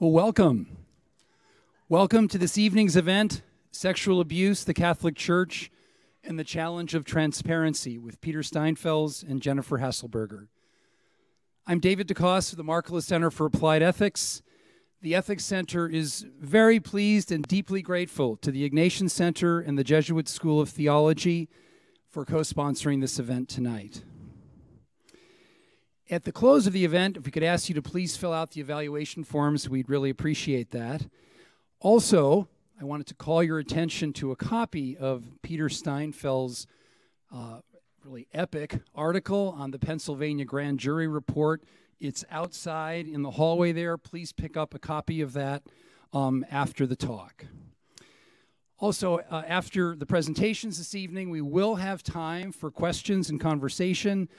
Well, welcome. Welcome to this evening's event Sexual Abuse, the Catholic Church, and the Challenge of Transparency with Peter Steinfels and Jennifer Haselberger. I'm David DeCoste of the Markkula Center for Applied Ethics. The Ethics Center is very pleased and deeply grateful to the Ignatian Center and the Jesuit School of Theology for co sponsoring this event tonight. At the close of the event, if we could ask you to please fill out the evaluation forms, we'd really appreciate that. Also, I wanted to call your attention to a copy of Peter Steinfeld's uh, really epic article on the Pennsylvania grand jury report. It's outside in the hallway there. Please pick up a copy of that um, after the talk. Also, uh, after the presentations this evening, we will have time for questions and conversation.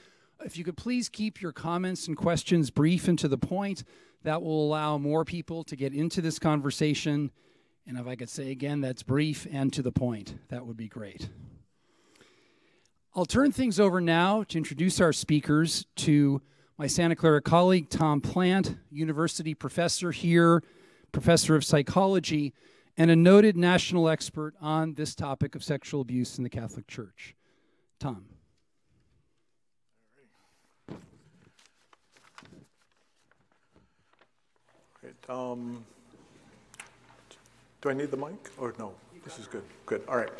If you could please keep your comments and questions brief and to the point, that will allow more people to get into this conversation. And if I could say again, that's brief and to the point, that would be great. I'll turn things over now to introduce our speakers to my Santa Clara colleague, Tom Plante, university professor here, professor of psychology, and a noted national expert on this topic of sexual abuse in the Catholic Church. Tom. Um, do I need the mic or no? This is good. Good. All right.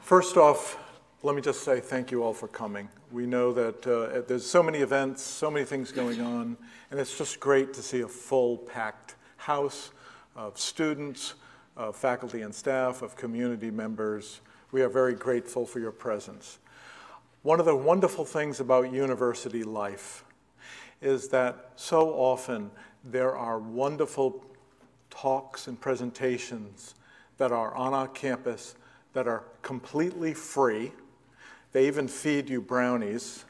First off, let me just say thank you all for coming. We know that uh, there's so many events, so many things going on, and it's just great to see a full packed house of students, of faculty and staff, of community members. We are very grateful for your presence. One of the wonderful things about university life is that so often there are wonderful talks and presentations that are on our campus that are completely free. They even feed you brownies.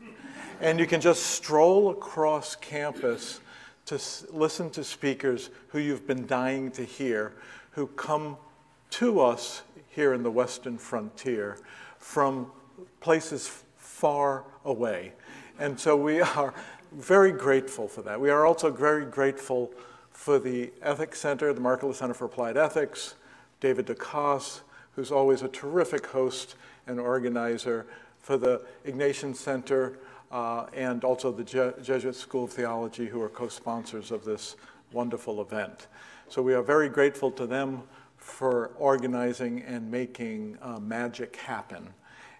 And you can just stroll across campus to listen to speakers who you've been dying to hear, who come to us here in the Western frontier from places far away. And so we are very grateful for that. We are also very grateful for the Ethics Center, the Markkula Center for Applied Ethics, David DeCoste, who's always a terrific host and organizer, for the Ignatian Center, uh, and also the Je Jesuit School of Theology, who are co-sponsors of this wonderful event. So we are very grateful to them for organizing and making uh, magic happen.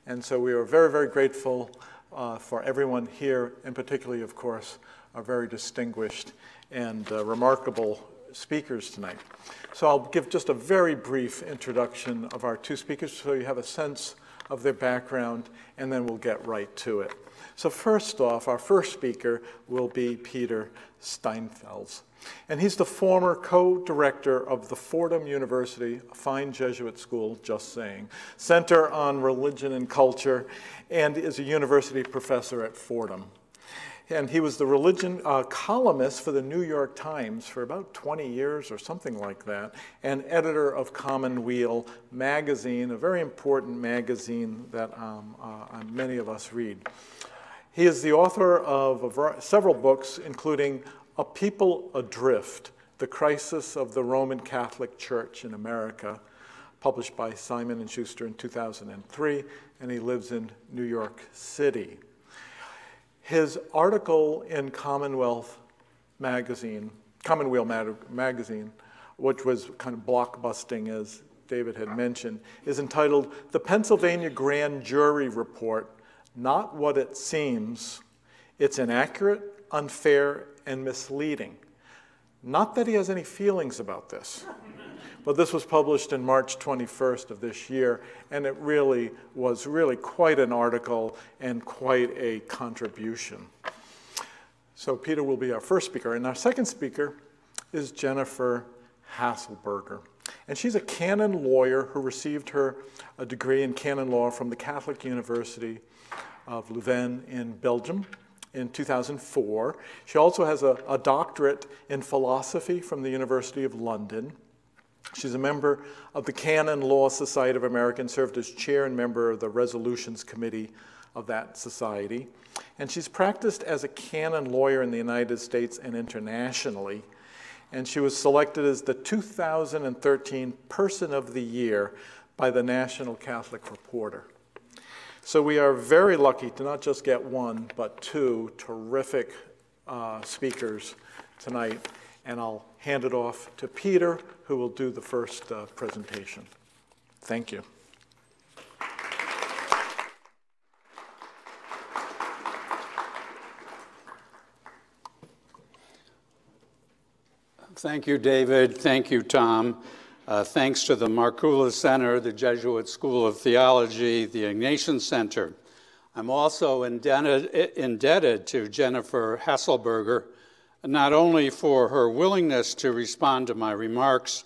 And so we are very, very grateful uh, for everyone here, and particularly, of course, our very distinguished and uh, remarkable speakers tonight. So I'll give just a very brief introduction of our two speakers so you have a sense of their background, and then we'll get right to it. So first off, our first speaker will be Peter Steinfels. And he's the former co-director of the Fordham University, a fine Jesuit school, just saying, Center on Religion and Culture, and is a university professor at Fordham. And he was the religion uh, columnist for the New York Times for about 20 years or something like that, and editor of Commonweal magazine, a very important magazine that um, uh, many of us read. He is the author of several books, including A People Adrift The Crisis of the Roman Catholic Church in America, published by Simon & Schuster in 2003, and he lives in New York City. His article in Commonwealth magazine, Commonweal magazine, which was kind of blockbusting as David had mentioned, is entitled The Pennsylvania Grand Jury Report Not What It Seems. It's inaccurate, unfair, and misleading. Not that he has any feelings about this. But this was published in March 21st of this year, and it really was really quite an article and quite a contribution. So Peter will be our first speaker, and our second speaker is Jennifer Haselberger. And she's a canon lawyer who received her a degree in canon law from the Catholic University of Leuven in Belgium in 2004. She also has a, a doctorate in philosophy from the University of London. She's a member of the Canon Law Society of America and served as chair and member of the Resolutions Committee of that society. And she's practiced as a canon lawyer in the United States and internationally. and she was selected as the 2013 Person of the Year by the National Catholic Reporter. So we are very lucky to not just get one, but two terrific uh, speakers tonight. And I'll hand it off to Peter, who will do the first uh, presentation. Thank you. Thank you, David. Thank you, Tom. Uh, thanks to the Markkula Center, the Jesuit School of Theology, the Ignatian Center. I'm also indebted, indebted to Jennifer Haselberger, not only for her willingness to respond to my remarks,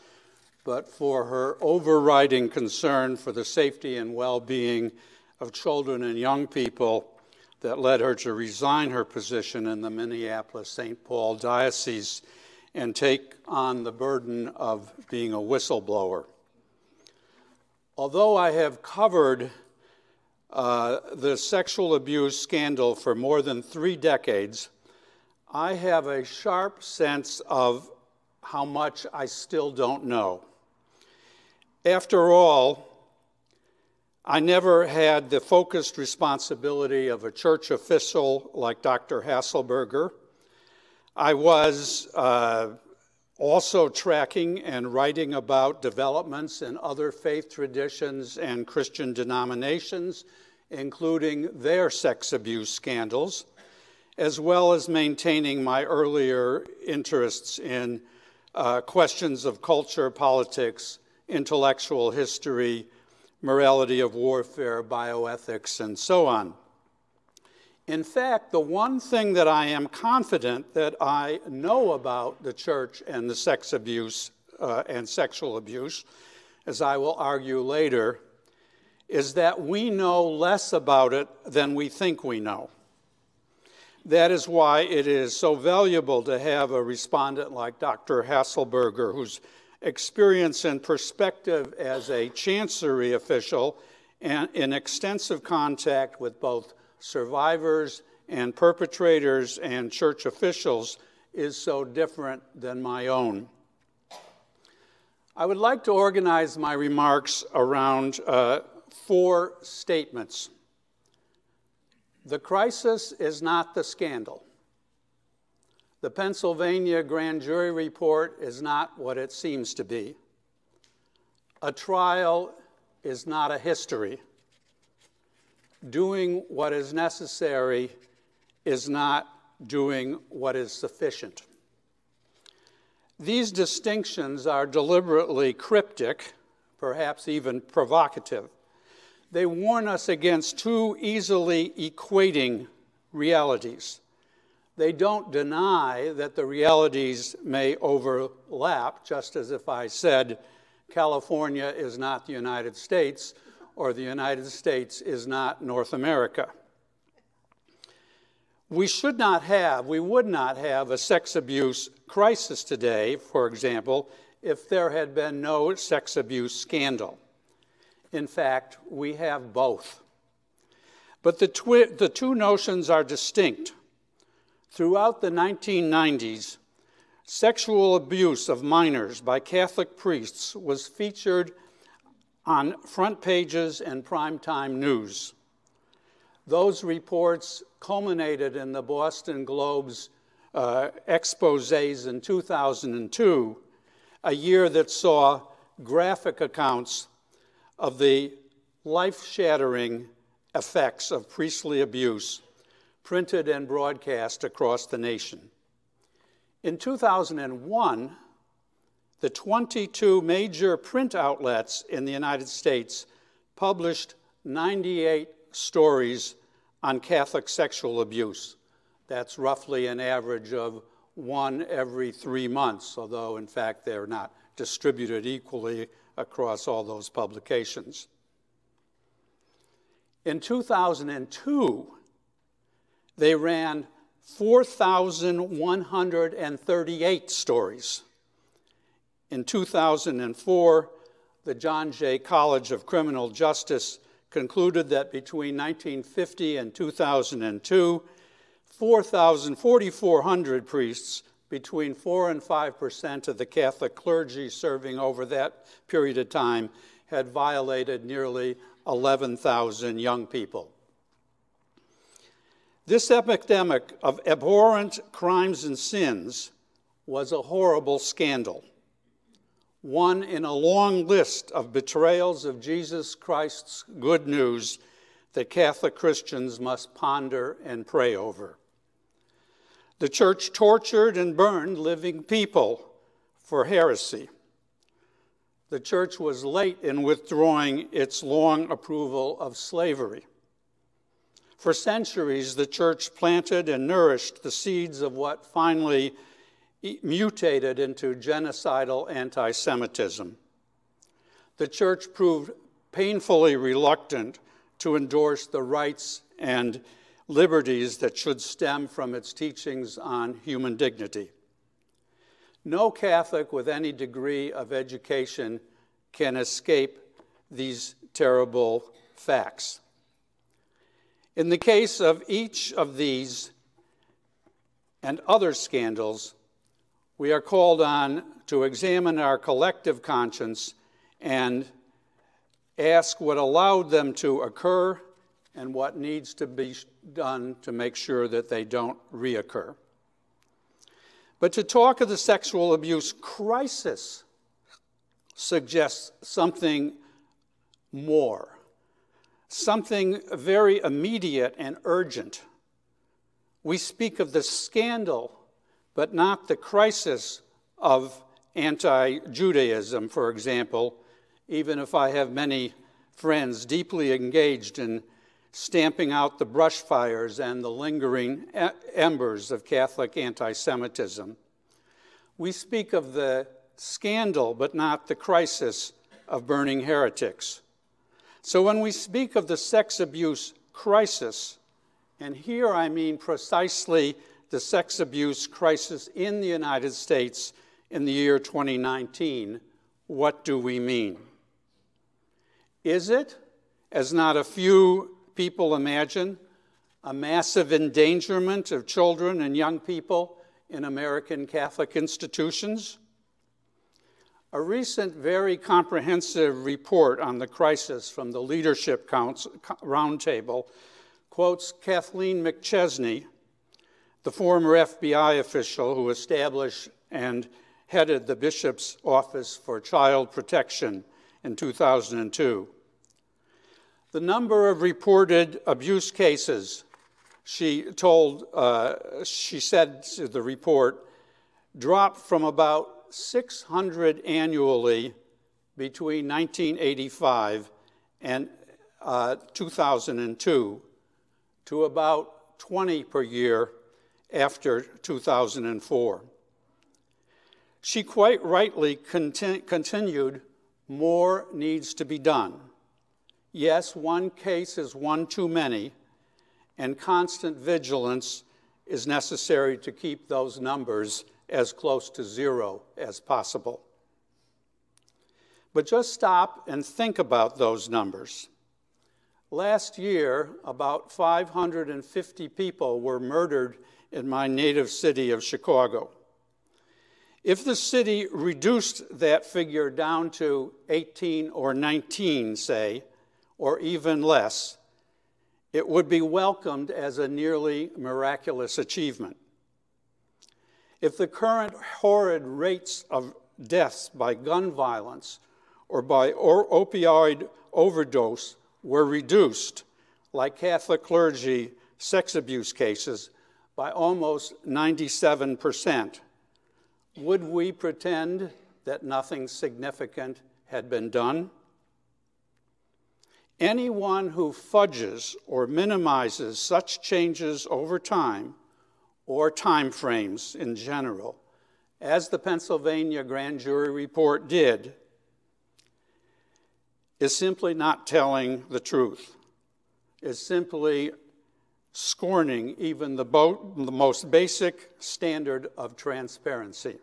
but for her overriding concern for the safety and well being of children and young people that led her to resign her position in the Minneapolis St. Paul Diocese and take on the burden of being a whistleblower. Although I have covered uh, the sexual abuse scandal for more than three decades, I have a sharp sense of how much I still don't know. After all, I never had the focused responsibility of a church official like Dr. Haselberger I was uh, also tracking and writing about developments in other faith traditions and Christian denominations, including their sex abuse scandals, as well as maintaining my earlier interests in uh, questions of culture, politics, intellectual history, morality of warfare, bioethics, and so on. In fact, the one thing that I am confident that I know about the church and the sex abuse uh, and sexual abuse, as I will argue later, is that we know less about it than we think we know. That is why it is so valuable to have a respondent like Dr. Haselberger, whose experience and perspective as a chancery official and in extensive contact with both survivors and perpetrators and church officials is so different than my own. I would like to organize my remarks around uh, four statements. The crisis is not the scandal. The Pennsylvania grand jury report is not what it seems to be. A trial is not a history doing what is necessary is not doing what is sufficient. These distinctions are deliberately cryptic, perhaps even provocative. They warn us against too easily equating realities. They don't deny that the realities may overlap, just as if I said California is not the United States or the United States is not North America. We should not have, we would not have a sex abuse crisis today, for example, if there had been no sex abuse scandal. In fact, we have both. But the, twi- the two notions are distinct. Throughout the 1990s, sexual abuse of minors by Catholic priests was featured on front pages and primetime news. Those reports culminated in the Boston Globe's uh, exposes in 2002, a year that saw graphic accounts of the life shattering effects of priestly abuse printed and broadcast across the nation. In 2001, the 22 major print outlets in the United States published 98 stories on Catholic sexual abuse. That's roughly an average of one every three months, although in fact they're not distributed equally across all those publications. In 2002, they ran 4,138 stories. In 2004, the John Jay College of Criminal Justice concluded that between 1950 and 2002, 4,400 priests between 4 and 5 percent of the Catholic clergy serving over that period of time had violated nearly 11,000 young people. This epidemic of abhorrent crimes and sins was a horrible scandal, one in a long list of betrayals of Jesus Christ's good news that Catholic Christians must ponder and pray over. The church tortured and burned living people for heresy. The church was late in withdrawing its long approval of slavery. For centuries, the church planted and nourished the seeds of what finally mutated into genocidal anti Semitism. The church proved painfully reluctant to endorse the rights and liberties that should stem from its teachings on human dignity. No Catholic with any degree of education can escape these terrible facts. In the case of each of these and other scandals, we are called on to examine our collective conscience and ask what allowed them to occur and what needs to be done to make sure that they don't reoccur. But to talk of the sexual abuse crisis suggests something more, something very immediate and urgent. We speak of the scandal, but not the crisis of anti Judaism, for example, even if I have many friends deeply engaged in stamping out the brush fires and the lingering embers of Catholic anti Semitism. We speak of the scandal, but not the crisis of burning heretics. So when we speak of the sex abuse crisis, and here I mean precisely the sex abuse crisis in the United States in the year 2019, what do we mean? Is it, as not a few people imagine a massive endangerment of children and young people in American Catholic institutions? A recent, very comprehensive report on the crisis from the Leadership Council, Roundtable quotes Kathleen McChesney, the former FBI official who established and headed the Bishop's Office for Child Protection in 2002. The number of reported abuse cases, she told, uh, she said to the report, dropped from about 600 annually between 1985 and uh, 2002 to about 20 per year after 2004. She quite rightly conti- continued more needs to be done. Yes, one case is one too many, and constant vigilance is necessary to keep those numbers as close to zero as possible. But just stop and think about those numbers. Last year, about 550 people were murdered in my native city of Chicago. If the city reduced that figure down to 18 or 19, say, or even less, it would be welcomed as a nearly miraculous achievement. If the current horrid rates of deaths by gun violence or by opioid overdose were reduced, like Catholic clergy sex abuse cases, by almost 97%, would we pretend that nothing significant had been done? Anyone who fudges or minimizes such changes over time or time frames in general, as the Pennsylvania grand jury report did, is simply not telling the truth, is simply scorning even the, bo- the most basic standard of transparency.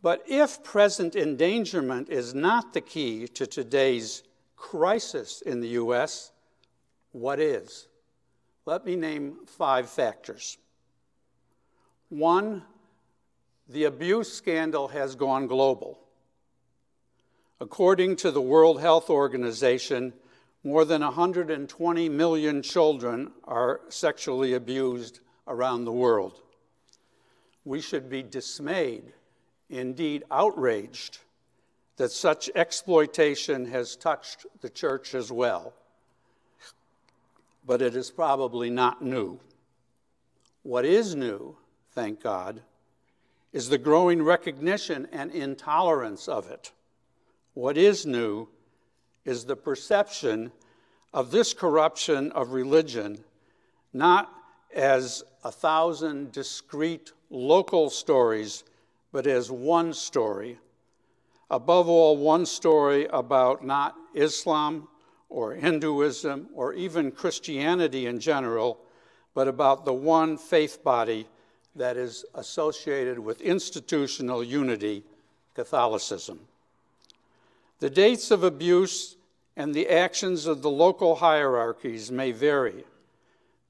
But if present endangerment is not the key to today's crisis in the U.S., what is? Let me name five factors. One, the abuse scandal has gone global. According to the World Health Organization, more than 120 million children are sexually abused around the world. We should be dismayed, indeed outraged, that such exploitation has touched the church as well. But it is probably not new. What is new, thank God, is the growing recognition and intolerance of it. What is new is the perception of this corruption of religion not as a thousand discrete local stories, but as one story. Above all, one story about not Islam or Hinduism or even Christianity in general, but about the one faith body that is associated with institutional unity, Catholicism. The dates of abuse and the actions of the local hierarchies may vary,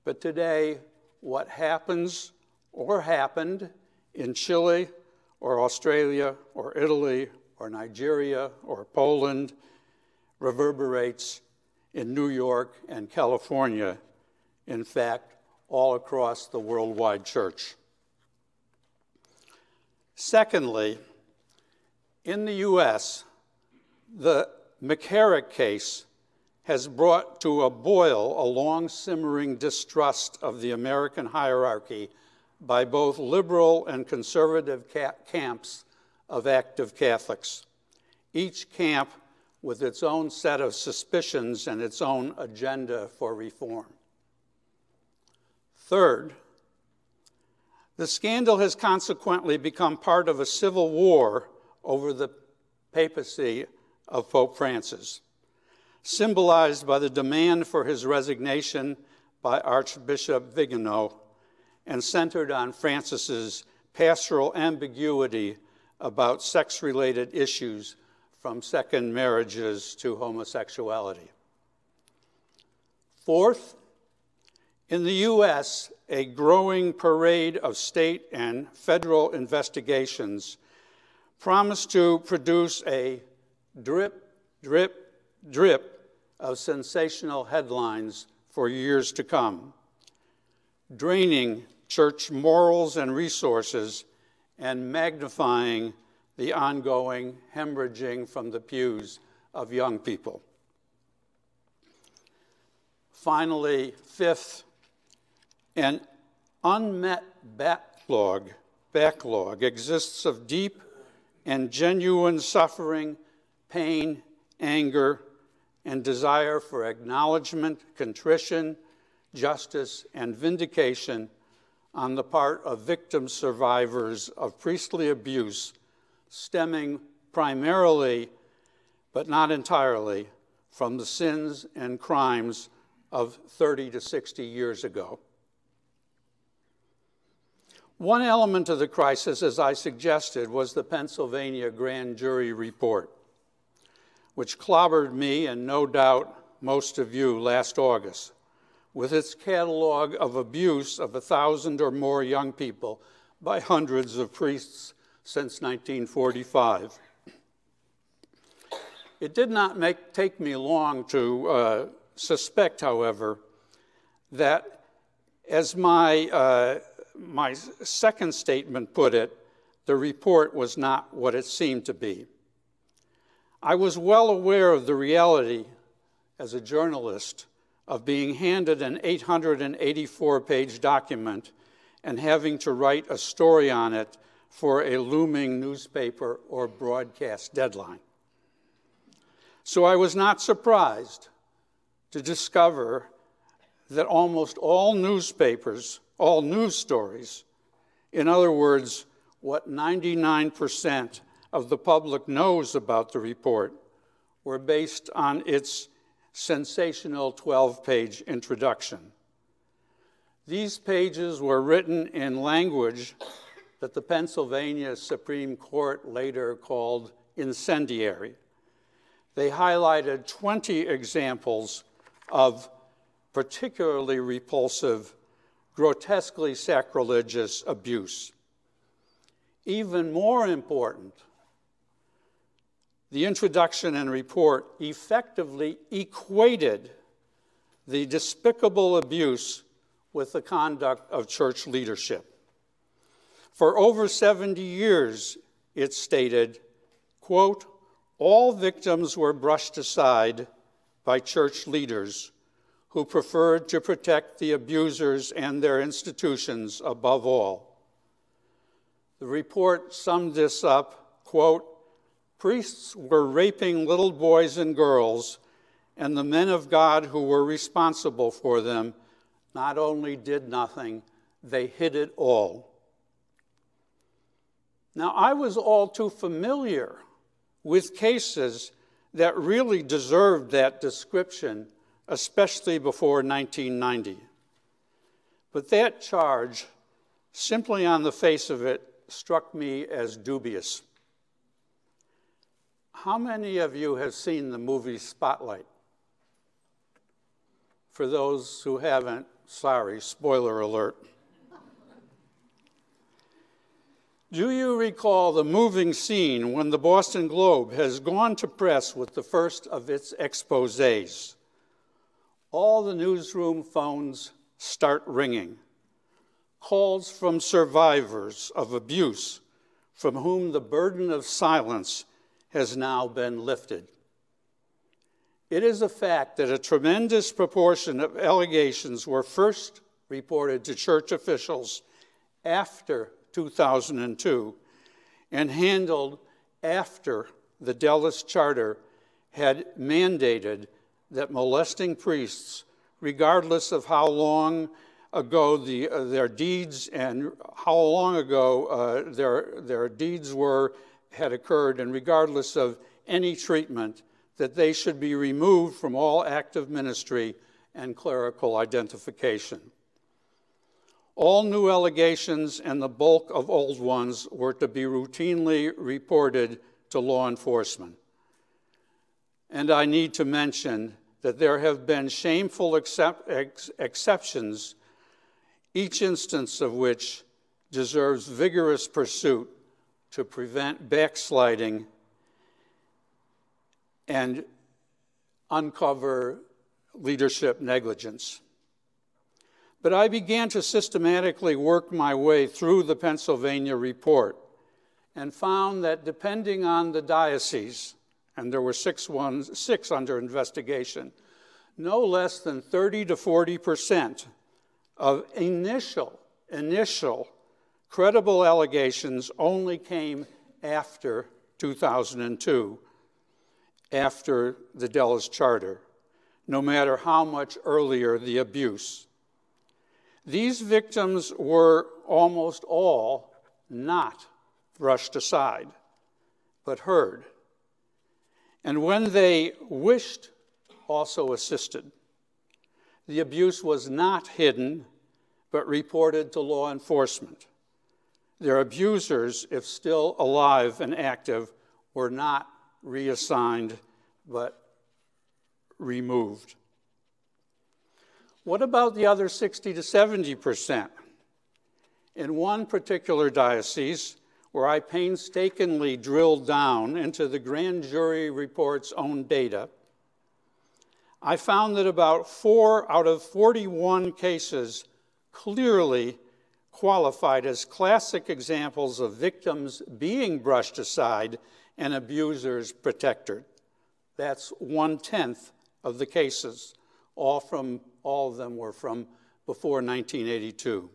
but today, what happens or happened in Chile or Australia or Italy or Nigeria or Poland reverberates in New York and California, in fact, all across the worldwide church. Secondly, in the U.S., the McCarrick case has brought to a boil a long simmering distrust of the American hierarchy by both liberal and conservative ca- camps of active Catholics, each camp with its own set of suspicions and its own agenda for reform. Third, the scandal has consequently become part of a civil war over the papacy of Pope Francis, symbolized by the demand for his resignation by Archbishop Vigano and centered on Francis's pastoral ambiguity about sex related issues from second marriages to homosexuality. Fourth, in the U.S., a growing parade of state and federal investigations promised to produce a drip, drip, drip of sensational headlines for years to come, draining church morals and resources and magnifying the ongoing hemorrhaging from the pews of young people. Finally, fifth, an unmet backlog, backlog exists of deep and genuine suffering pain, anger, and desire for acknowledgement, contrition, justice, and vindication on the part of victim survivors of priestly abuse, stemming primarily, but not entirely, from the sins and crimes of 30 to 60 years ago. One element of the crisis, as I suggested, was the Pennsylvania grand jury report which clobbered me and no doubt most of you last August, with its catalog of abuse of a thousand or more young people by hundreds of priests since 1945. It did not make, take me long to uh, suspect, however, that as my, uh, my second statement put it, the report was not what it seemed to be. I was well aware of the reality as a journalist of being handed an 884 page document and having to write a story on it for a looming newspaper or broadcast deadline. So I was not surprised to discover that almost all newspapers, all news stories, in other words, what 99% of the public knows about the report were based on its sensational 12 page introduction. These pages were written in language that the Pennsylvania Supreme Court later called incendiary. They highlighted 20 examples of particularly repulsive grotesquely sacrilegious abuse. Even more important, the introduction and report effectively equated the despicable abuse with the conduct of church leadership. For over 70 years, it stated, quote, all victims were brushed aside by church leaders who preferred to protect the abusers and their institutions above all. The report summed this up, quote, priests were raping little boys and girls, and the men of God who were responsible for them not only did nothing, they hid it all. Now, I was all too familiar with cases that really deserved that description, especially before 1990. But that charge, simply on the face of it, struck me as dubious. How many of you have seen the movie Spotlight? For those who haven't, sorry, spoiler alert. Do you recall the moving scene when the Boston Globe has gone to press with the first of its exposes? All the newsroom phones start ringing. Calls from survivors of abuse from whom the burden of silence has now been lifted. It is a fact that a tremendous proportion of allegations were first reported to church officials after 2002 and handled after the Dallas Charter had mandated that molesting priests, regardless of how long ago the, uh, their deeds and how long ago uh, their, their deeds were, had occurred, and regardless of any treatment, that they should be removed from all active ministry and clerical identification. All new allegations and the bulk of old ones were to be routinely reported to law enforcement. And I need to mention that there have been shameful ex, exceptions, each instance of which deserves vigorous pursuit to prevent backsliding and uncover leadership negligence. But I began to systematically work my way through the Pennsylvania report and found that depending on the diocese, and there were six, ones, six under investigation, no less than 30 to 40 percent of initial, initial credible allegations only came after 2002, after the Dallas Charter, no matter how much earlier the abuse. These victims were almost all not brushed aside, but heard. And when they wished, also assisted. The abuse was not hidden, but reported to law enforcement. Their abusers, if still alive and active, were not reassigned, but removed. What about the other 60 to 70 percent? In one particular diocese, where I painstakingly drilled down into the grand jury report's own data, I found that about four out of 41 cases clearly qualified as classic examples of victims being brushed aside and abusers protected. That's one tenth of the cases, all from all of them were from before 1982.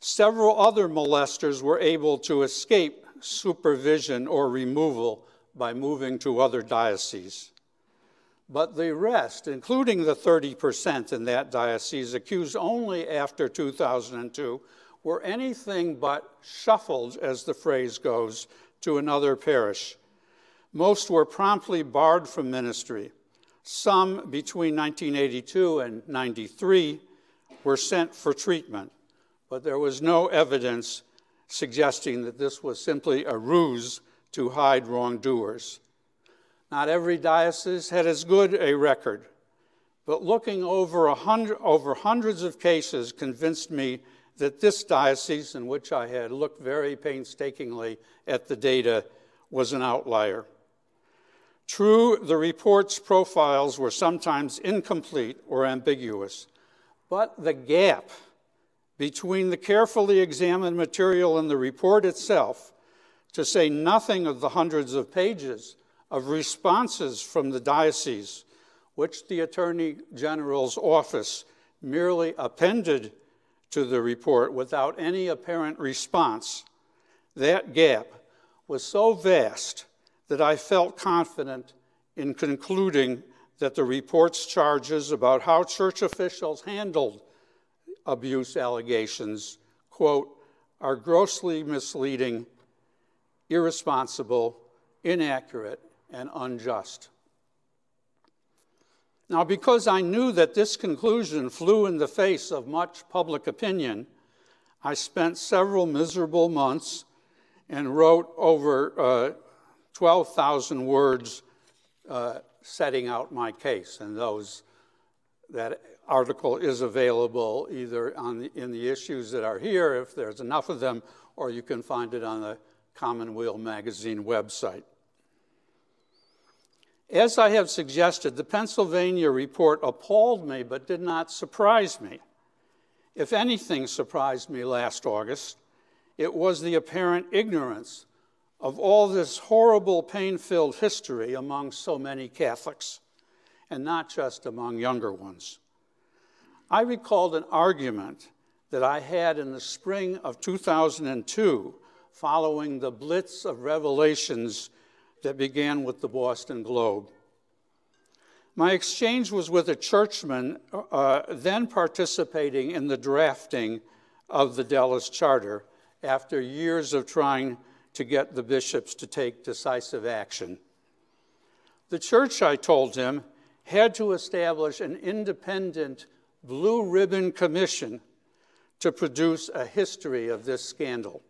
Several other molesters were able to escape supervision or removal by moving to other dioceses. But the rest, including the 30% in that diocese accused only after 2002, were anything but shuffled, as the phrase goes, to another parish. Most were promptly barred from ministry. Some between 1982 and 93 were sent for treatment, but there was no evidence suggesting that this was simply a ruse to hide wrongdoers. Not every diocese had as good a record, but looking over, hundred, over hundreds of cases convinced me that this diocese, in which I had looked very painstakingly at the data, was an outlier. True, the report's profiles were sometimes incomplete or ambiguous, but the gap between the carefully examined material and the report itself, to say nothing of the hundreds of pages of responses from the diocese, which the Attorney General's office merely appended to the report without any apparent response, that gap was so vast that I felt confident in concluding that the report's charges about how church officials handled abuse allegations, quote, are grossly misleading, irresponsible, inaccurate, and unjust. Now, because I knew that this conclusion flew in the face of much public opinion, I spent several miserable months and wrote over uh, 12,000 words uh, setting out my case. And those, that article is available either the, in the issues that are here, if there's enough of them, or you can find it on the Commonweal Magazine website. As I have suggested, the Pennsylvania report appalled me but did not surprise me. If anything surprised me last August, it was the apparent ignorance of all this horrible, pain filled history among so many Catholics, and not just among younger ones. I recalled an argument that I had in the spring of 2002 following the blitz of revelations that began with the Boston Globe. My exchange was with a churchman uh, then participating in the drafting of the Dallas Charter after years of trying to get the bishops to take decisive action. The church, I told him, had to establish an independent blue ribbon commission to produce a history of this scandal.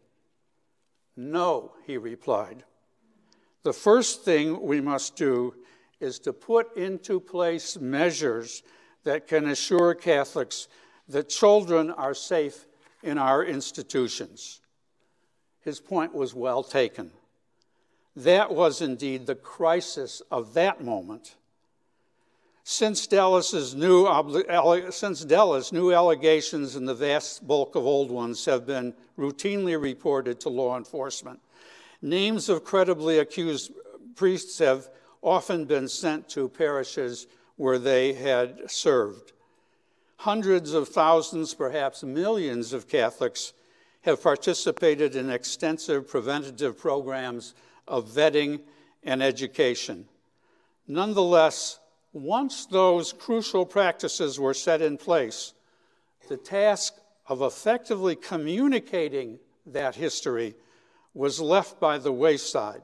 No, he replied. The first thing we must do is to put into place measures that can assure Catholics that children are safe in our institutions. His point was well taken. That was indeed the crisis of that moment. Since Dallas's new, since Dallas, new allegations and the vast bulk of old ones have been routinely reported to law enforcement. Names of credibly accused priests have often been sent to parishes where they had served. Hundreds of thousands, perhaps millions of Catholics have participated in extensive preventative programs of vetting and education. Nonetheless, once those crucial practices were set in place, the task of effectively communicating that history was left by the wayside.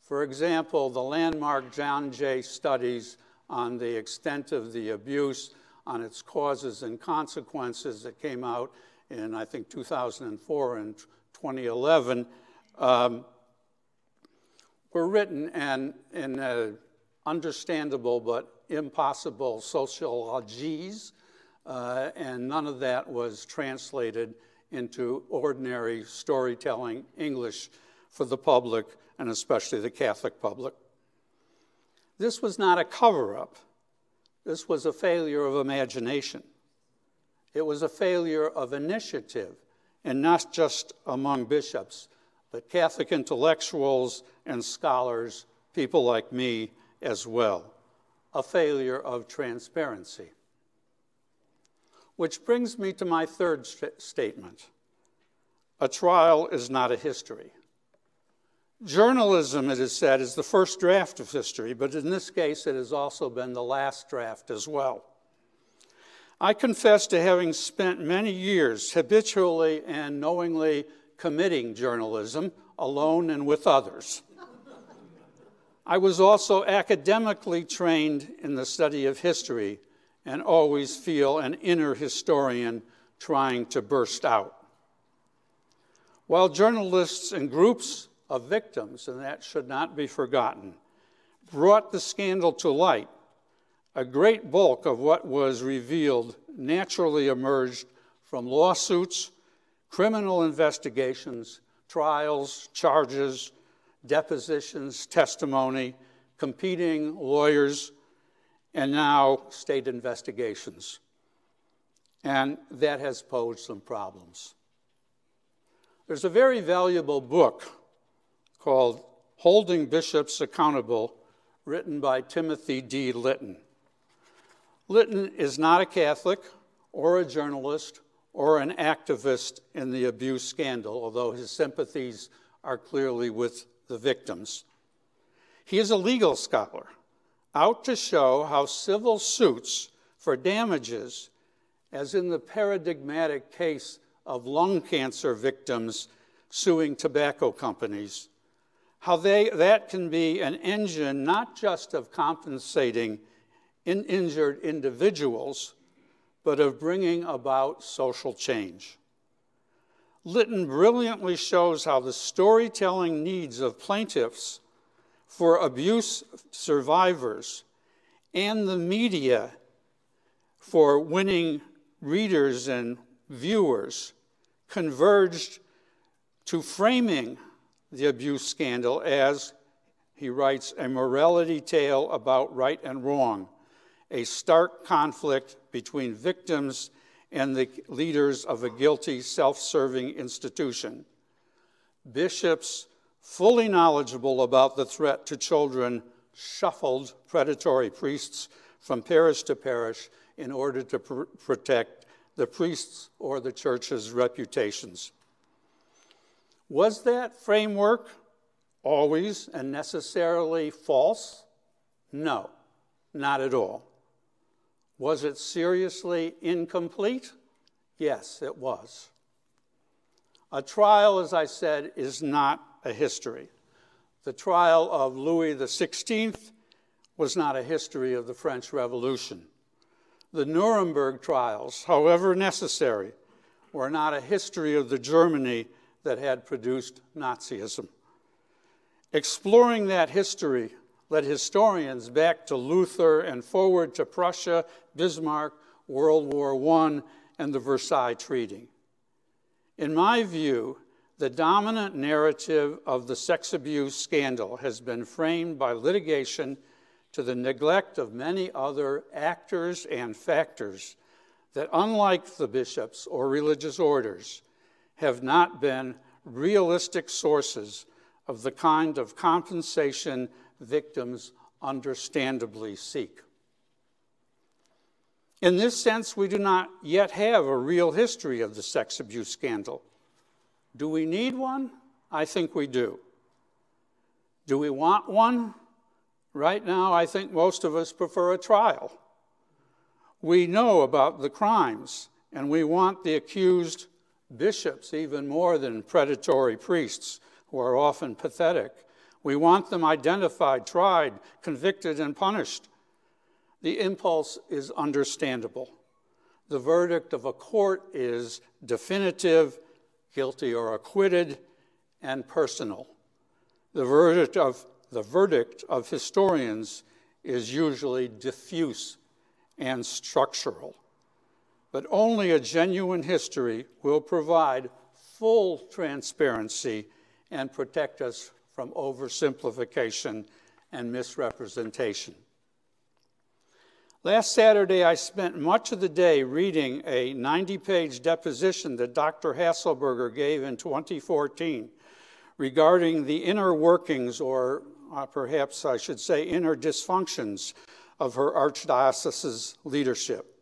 For example, the landmark John Jay studies on the extent of the abuse, on its causes and consequences that came out in, I think, 2004 and 2011, um, were written and in uh, understandable but impossible sociologies, uh, and none of that was translated into ordinary storytelling English for the public, and especially the Catholic public. This was not a cover up, this was a failure of imagination. It was a failure of initiative, and not just among bishops, but Catholic intellectuals and scholars, people like me as well. A failure of transparency. Which brings me to my third st- statement a trial is not a history. Journalism, it is said, is the first draft of history, but in this case, it has also been the last draft as well. I confess to having spent many years habitually and knowingly committing journalism alone and with others. I was also academically trained in the study of history and always feel an inner historian trying to burst out. While journalists and groups of victims, and that should not be forgotten, brought the scandal to light, a great bulk of what was revealed naturally emerged from lawsuits, criminal investigations, trials, charges, depositions, testimony, competing lawyers, and now state investigations. And that has posed some problems. There's a very valuable book called Holding Bishops Accountable, written by Timothy D. Lytton. Lytton is not a Catholic or a journalist or an activist in the abuse scandal, although his sympathies are clearly with the victims. He is a legal scholar, out to show how civil suits for damages, as in the paradigmatic case of lung cancer victims suing tobacco companies, how they, that can be an engine not just of compensating in injured individuals, but of bringing about social change. Lytton brilliantly shows how the storytelling needs of plaintiffs for abuse survivors and the media for winning readers and viewers converged to framing the abuse scandal as, he writes, a morality tale about right and wrong, a stark conflict between victims and the leaders of a guilty, self serving institution. Bishops, fully knowledgeable about the threat to children, shuffled predatory priests from parish to parish in order to pr- protect the priests or the church's reputations. Was that framework always and necessarily false? No, not at all. Was it seriously incomplete? Yes, it was. A trial, as I said, is not a history. The trial of Louis XVI was not a history of the French Revolution. The Nuremberg trials, however necessary, were not a history of the Germany that had produced Nazism. Exploring that history led historians back to Luther and forward to Prussia, Bismarck, World War I, and the Versailles Treaty. In my view, the dominant narrative of the sex abuse scandal has been framed by litigation to the neglect of many other actors and factors that, unlike the bishops or religious orders, have not been realistic sources of the kind of compensation victims understandably seek. In this sense, we do not yet have a real history of the sex abuse scandal. Do we need one? I think we do. Do we want one? Right now, I think most of us prefer a trial. We know about the crimes, and we want the accused bishops even more than predatory priests, who are often pathetic. We want them identified, tried, convicted, and punished. The impulse is understandable. The verdict of a court is definitive, guilty or acquitted, and personal. The verdict of, the verdict of historians is usually diffuse and structural but only a genuine history will provide full transparency and protect us from oversimplification and misrepresentation. Last Saturday, I spent much of the day reading a 90 page deposition that Dr. Haselberger gave in 2014 regarding the inner workings, or uh, perhaps I should say, inner dysfunctions of her archdiocese's leadership.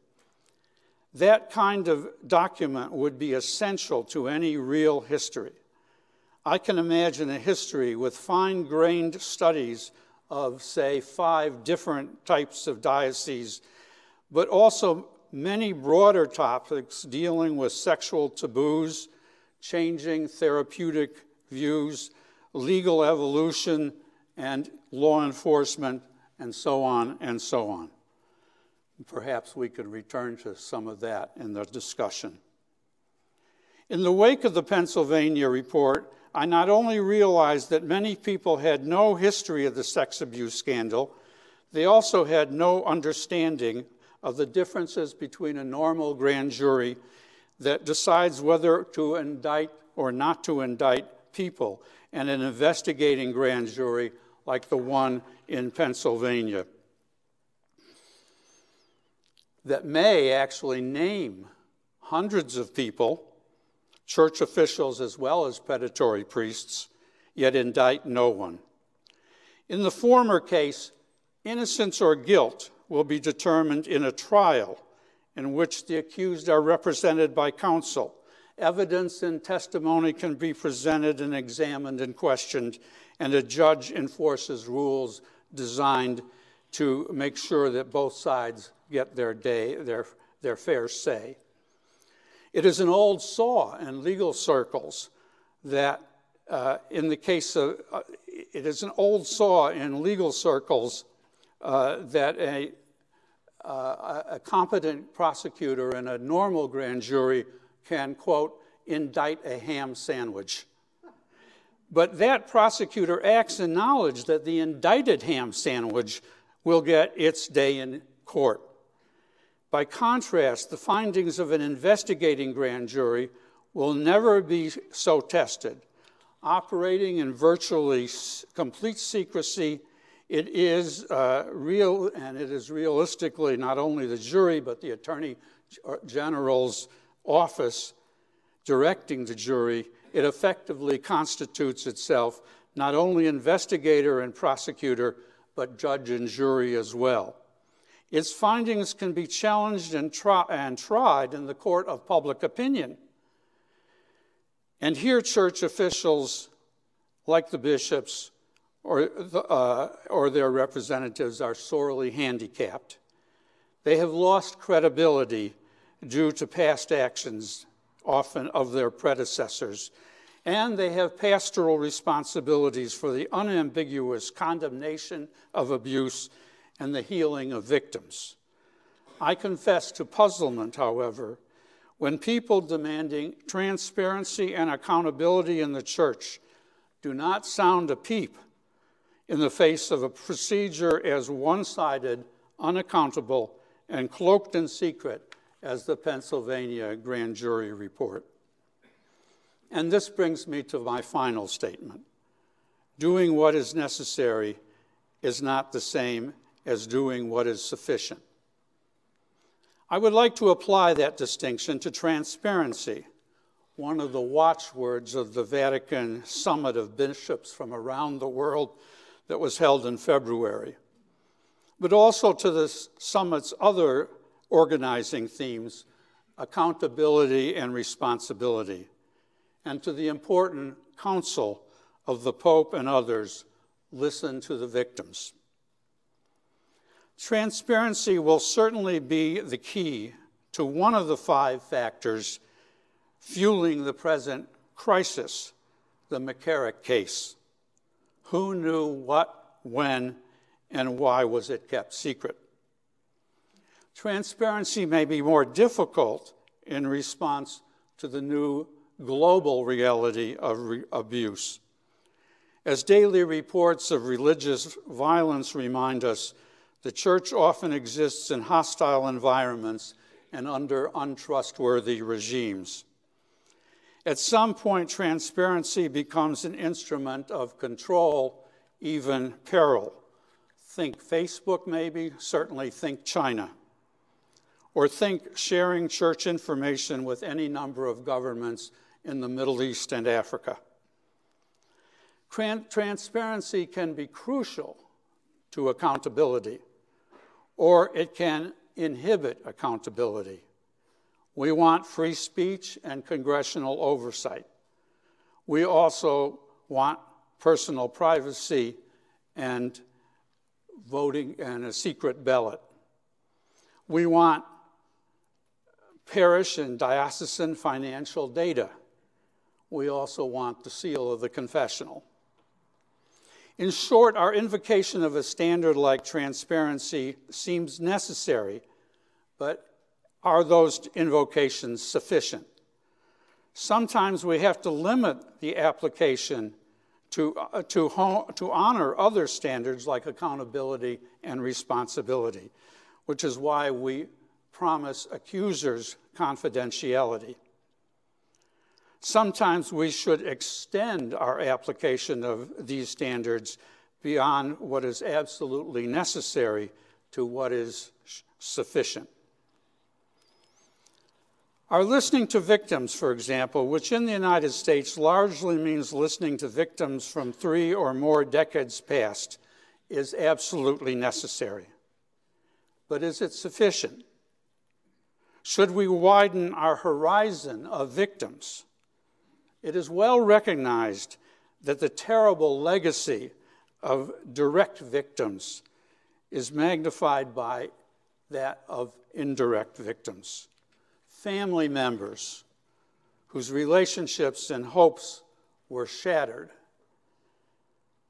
That kind of document would be essential to any real history. I can imagine a history with fine grained studies of, say, five different types of dioceses, but also many broader topics dealing with sexual taboos, changing therapeutic views, legal evolution, and law enforcement, and so on and so on. Perhaps we could return to some of that in the discussion. In the wake of the Pennsylvania report, I not only realized that many people had no history of the sex abuse scandal, They also had no understanding of the differences between a normal grand jury that decides whether to indict or not to indict people and an investigating grand jury like the one in Pennsylvania that may actually name hundreds of people, church officials as well as predatory priests, yet indict no one. In the former case, innocence or guilt will be determined in a trial in which the accused are represented by counsel. Evidence and testimony can be presented and examined and questioned, and a judge enforces rules designed to make sure that both sides get their day, their, their fair say. It is an old saw in legal circles that, uh, in the case of, uh, it is an old saw in legal circles uh, that a, uh, a competent prosecutor in a normal grand jury can, quote, indict a ham sandwich. But that prosecutor acts in knowledge that the indicted ham sandwich will get its day in court. By contrast, the findings of an investigating grand jury will never be so tested. Operating in virtually complete secrecy, it is uh, real and it is realistically not only the jury but the Attorney General's office directing the jury. It effectively constitutes itself not only investigator and prosecutor but judge and jury as well. Its findings can be challenged and, try, and tried in the court of public opinion. And here, church officials, like the bishops or, the, uh, or their representatives, are sorely handicapped. They have lost credibility due to past actions, often of their predecessors, and they have pastoral responsibilities for the unambiguous condemnation of abuse and the healing of victims. I confess to puzzlement, however, when people demanding transparency and accountability in the church do not sound a peep in the face of a procedure as one sided, unaccountable, and cloaked in secret as the Pennsylvania grand jury report. And this brings me to my final statement. Doing what is necessary is not the same as doing what is sufficient. I would like to apply that distinction to transparency, one of the watchwords of the Vatican Summit of Bishops from around the world that was held in February, but also to the summit's other organizing themes accountability and responsibility and to the important counsel of the Pope and others listen to the victims. Transparency will certainly be the key to one of the five factors fueling the present crisis, the McCarrick case. Who knew what, when, and why was it kept secret? Transparency may be more difficult in response to the new global reality of re- abuse. As daily reports of religious violence remind us, the church often exists in hostile environments and under untrustworthy regimes. At some point, transparency becomes an instrument of control, even peril. Think Facebook, maybe, certainly think China or think sharing church information with any number of governments in the Middle East and Africa. Transparency can be crucial to accountability, or it can inhibit accountability. We want free speech and congressional oversight. We also want personal privacy and voting and a secret ballot. We want parish and diocesan financial data. We also want the seal of the confessional. In short, our invocation of a standard like transparency seems necessary, but are those invocations sufficient? Sometimes we have to limit the application to, uh, to, ho- to honor other standards like accountability and responsibility, which is why we promise accusers confidentiality. Sometimes we should extend our application of these standards beyond what is absolutely necessary to what is sufficient. Our listening to victims, for example, which in the United States largely means listening to victims from three or more decades past, is absolutely necessary. But is it sufficient? Should we widen our horizon of victims? It is well recognized that the terrible legacy of direct victims is magnified by that of indirect victims. Family members whose relationships and hopes were shattered.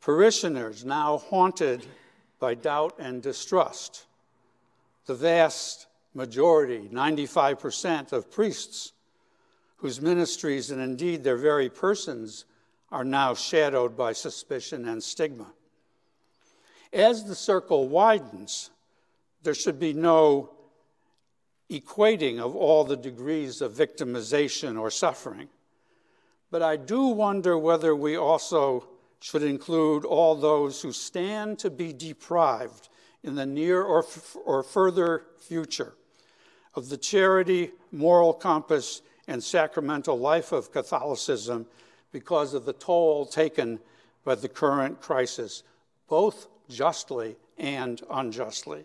Parishioners now haunted by doubt and distrust. The vast majority, 95% of priests whose ministries and indeed their very persons are now shadowed by suspicion and stigma. As the circle widens, there should be no equating of all the degrees of victimization or suffering. But I do wonder whether we also should include all those who stand to be deprived in the near or, f- or further future of the charity, moral compass, and sacramental life of Catholicism because of the toll taken by the current crisis, both justly and unjustly.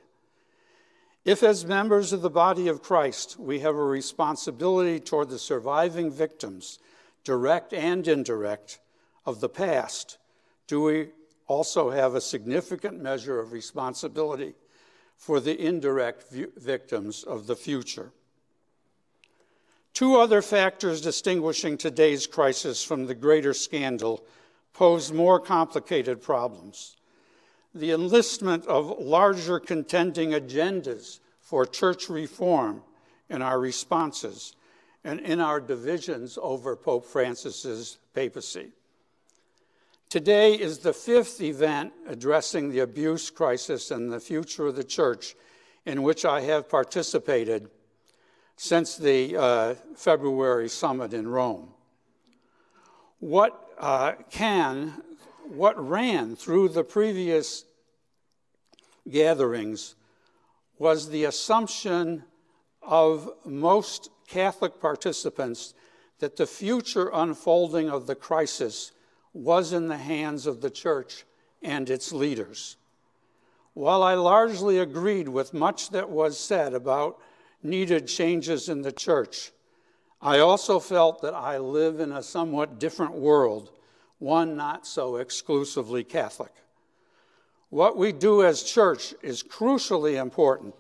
If, as members of the body of Christ, we have a responsibility toward the surviving victims, direct and indirect, of the past, do we also have a significant measure of responsibility for the indirect victims of the future? Two other factors distinguishing today's crisis from the greater scandal pose more complicated problems. The enlistment of larger contending agendas for church reform in our responses and in our divisions over Pope Francis's papacy. Today is the fifth event addressing the abuse crisis and the future of the church in which I have participated since the uh, February summit in Rome. What uh, can, what ran through the previous gatherings was the assumption of most Catholic participants that the future unfolding of the crisis was in the hands of the church and its leaders. While I largely agreed with much that was said about needed changes in the church. I also felt that I live in a somewhat different world, one not so exclusively Catholic. What we do as church is crucially important,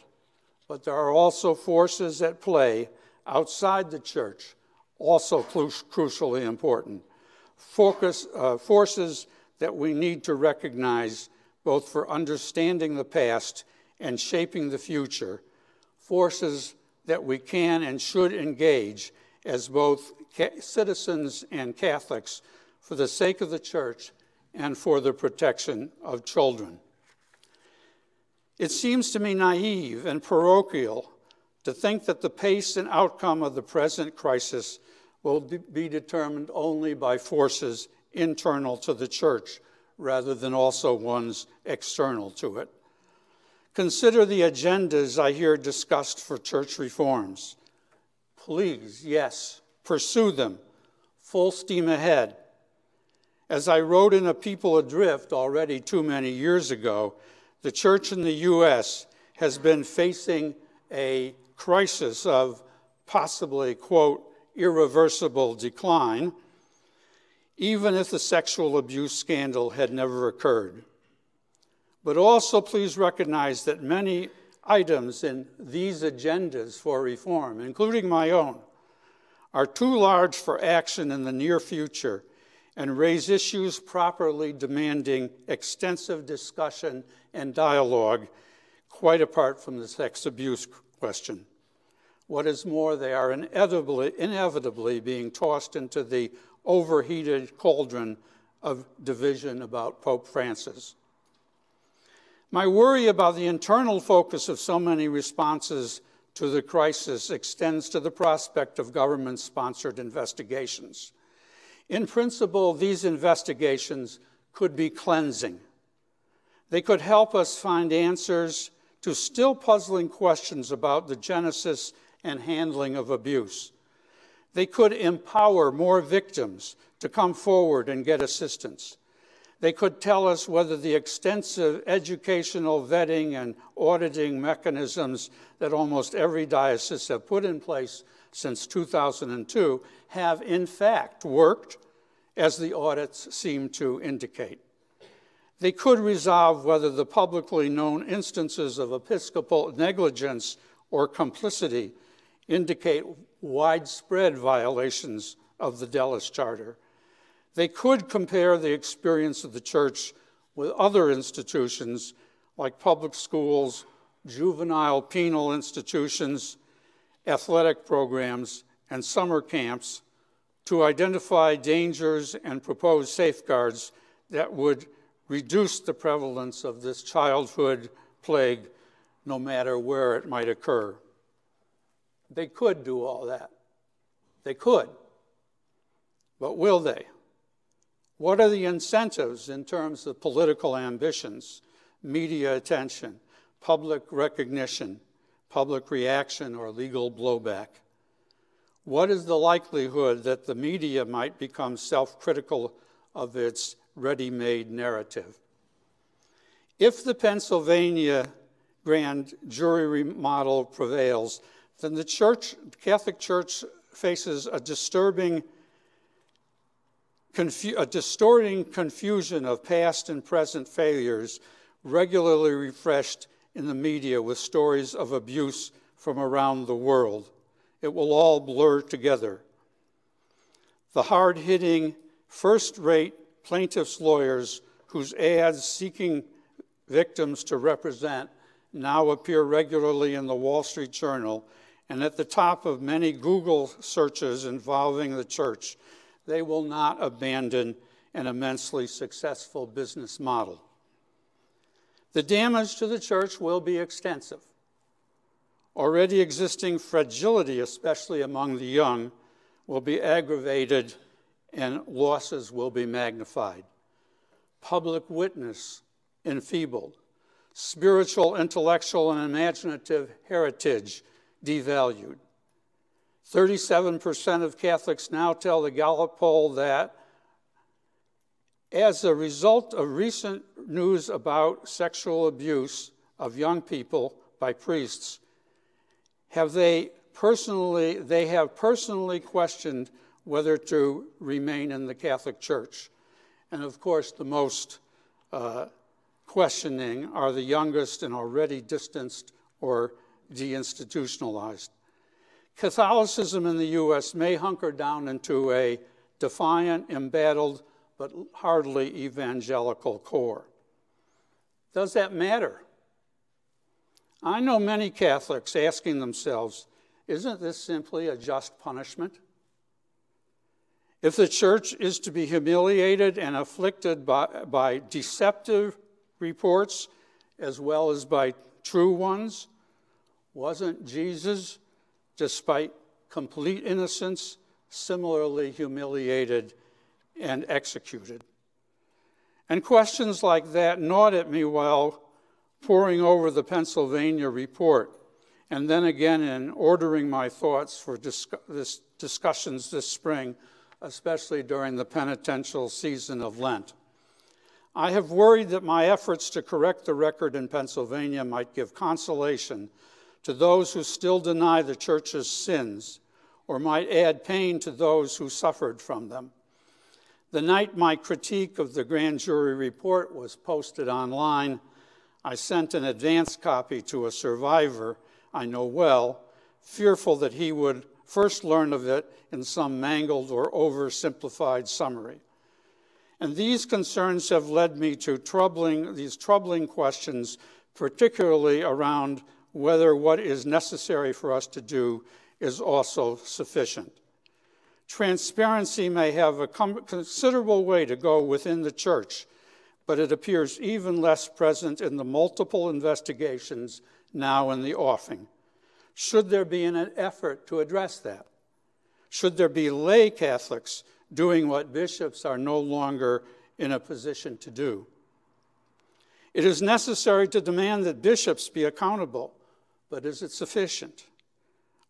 but there are also forces at play outside the church, also crucially important. Focus, uh, forces that we need to recognize both for understanding the past and shaping the future forces that we can and should engage as both citizens and Catholics for the sake of the church and for the protection of children. It seems to me naive and parochial to think that the pace and outcome of the present crisis will be determined only by forces internal to the church rather than also ones external to it. Consider the agendas I hear discussed for church reforms. Please, yes, pursue them. Full steam ahead. As I wrote in A People Adrift already too many years ago, the church in the U.S. has been facing a crisis of possibly, quote, irreversible decline, even if the sexual abuse scandal had never occurred. But also, please recognize that many items in these agendas for reform, including my own, are too large for action in the near future and raise issues properly demanding extensive discussion and dialogue, quite apart from the sex abuse question. What is more, they are inevitably, inevitably being tossed into the overheated cauldron of division about Pope Francis. My worry about the internal focus of so many responses to the crisis extends to the prospect of government sponsored investigations. In principle, these investigations could be cleansing. They could help us find answers to still puzzling questions about the genesis and handling of abuse. They could empower more victims to come forward and get assistance. They could tell us whether the extensive educational vetting and auditing mechanisms that almost every diocese have put in place since 2002 have in fact worked as the audits seem to indicate. They could resolve whether the publicly known instances of episcopal negligence or complicity indicate widespread violations of the Dallas Charter. They could compare the experience of the church with other institutions like public schools, juvenile penal institutions, athletic programs, and summer camps to identify dangers and propose safeguards that would reduce the prevalence of this childhood plague no matter where it might occur. They could do all that. They could. But will they? What are the incentives in terms of political ambitions, media attention, public recognition, public reaction, or legal blowback? What is the likelihood that the media might become self critical of its ready made narrative? If the Pennsylvania grand jury model prevails, then the church, Catholic Church faces a disturbing, confu- a distorting confusion of past and present failures, regularly refreshed in the media with stories of abuse from around the world. It will all blur together. The hard hitting, first rate plaintiffs' lawyers whose ads seeking victims to represent now appear regularly in the Wall Street Journal and at the top of many Google searches involving the church, they will not abandon an immensely successful business model. The damage to the church will be extensive. Already existing fragility, especially among the young, will be aggravated and losses will be magnified. Public witness enfeebled. Spiritual, intellectual, and imaginative heritage devalued. 37% of Catholics now tell the Gallup poll that as a result of recent news about sexual abuse of young people by priests, have they personally they have personally questioned whether to remain in the Catholic Church. And of course, the most uh, questioning are the youngest and already distanced or deinstitutionalized. Catholicism in the U.S. may hunker down into a defiant, embattled, but hardly evangelical core. Does that matter? I know many Catholics asking themselves, isn't this simply a just punishment? If the church is to be humiliated and afflicted by, by deceptive reports as well as by true ones, wasn't Jesus, despite complete innocence, similarly humiliated and executed? And questions like that gnawed at me while poring over the Pennsylvania report, and then again in ordering my thoughts for this discussions this spring, especially during the penitential season of Lent. I have worried that my efforts to correct the record in Pennsylvania might give consolation to those who still deny the church's sins, or might add pain to those who suffered from them. The night my critique of the grand jury report was posted online, I sent an advance copy to a survivor I know well, fearful that he would first learn of it in some mangled or oversimplified summary. And these concerns have led me to troubling, these troubling questions, particularly around whether what is necessary for us to do is also sufficient. Transparency may have a considerable way to go within the church, but it appears even less present in the multiple investigations now in the offing. Should there be an effort to address that? Should there be lay Catholics doing what bishops are no longer in a position to do? It is necessary to demand that bishops be accountable, but is it sufficient?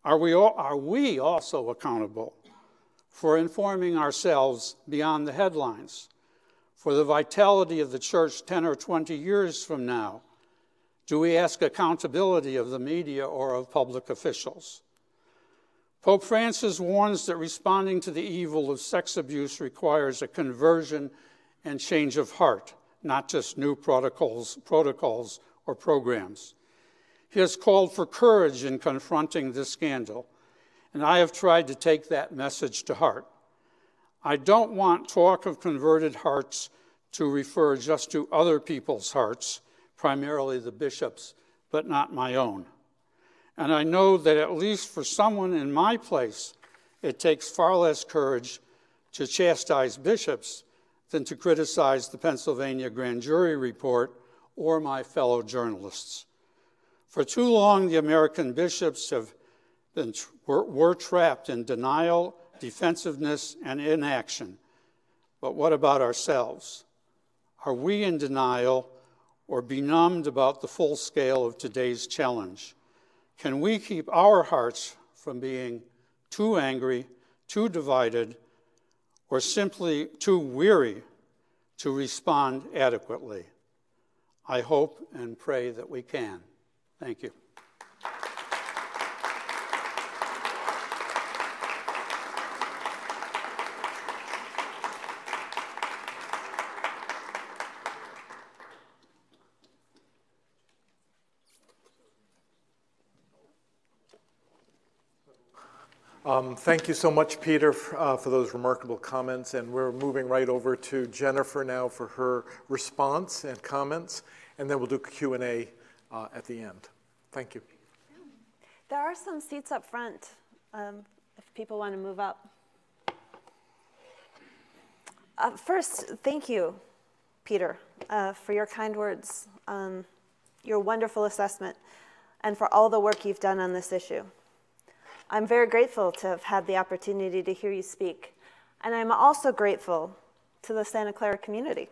Are we, all, are we also accountable for informing ourselves beyond the headlines, for the vitality of the church 10 or 20 years from now? Do we ask accountability of the media or of public officials? Pope Francis warns that responding to the evil of sex abuse requires a conversion and change of heart, not just new protocols, protocols or programs. He has called for courage in confronting this scandal, and I have tried to take that message to heart. I don't want talk of converted hearts to refer just to other people's hearts, primarily the bishops, but not my own. And I know that at least for someone in my place, it takes far less courage to chastise bishops than to criticize the Pennsylvania grand jury report or my fellow journalists. For too long, the American bishops have been, were, were trapped in denial, defensiveness, and inaction. But what about ourselves? Are we in denial or benumbed about the full scale of today's challenge? Can we keep our hearts from being too angry, too divided, or simply too weary to respond adequately? I hope and pray that we can. Thank you. Um, thank you so much, Peter, uh, for those remarkable comments. And we're moving right over to Jennifer now for her response and comments, and then we'll do Q&A uh, at the end. Thank you. There are some seats up front um, if people want to move up. Uh, first, thank you, Peter, uh, for your kind words, um, your wonderful assessment, and for all the work you've done on this issue. I'm very grateful to have had the opportunity to hear you speak. And I'm also grateful to the Santa Clara community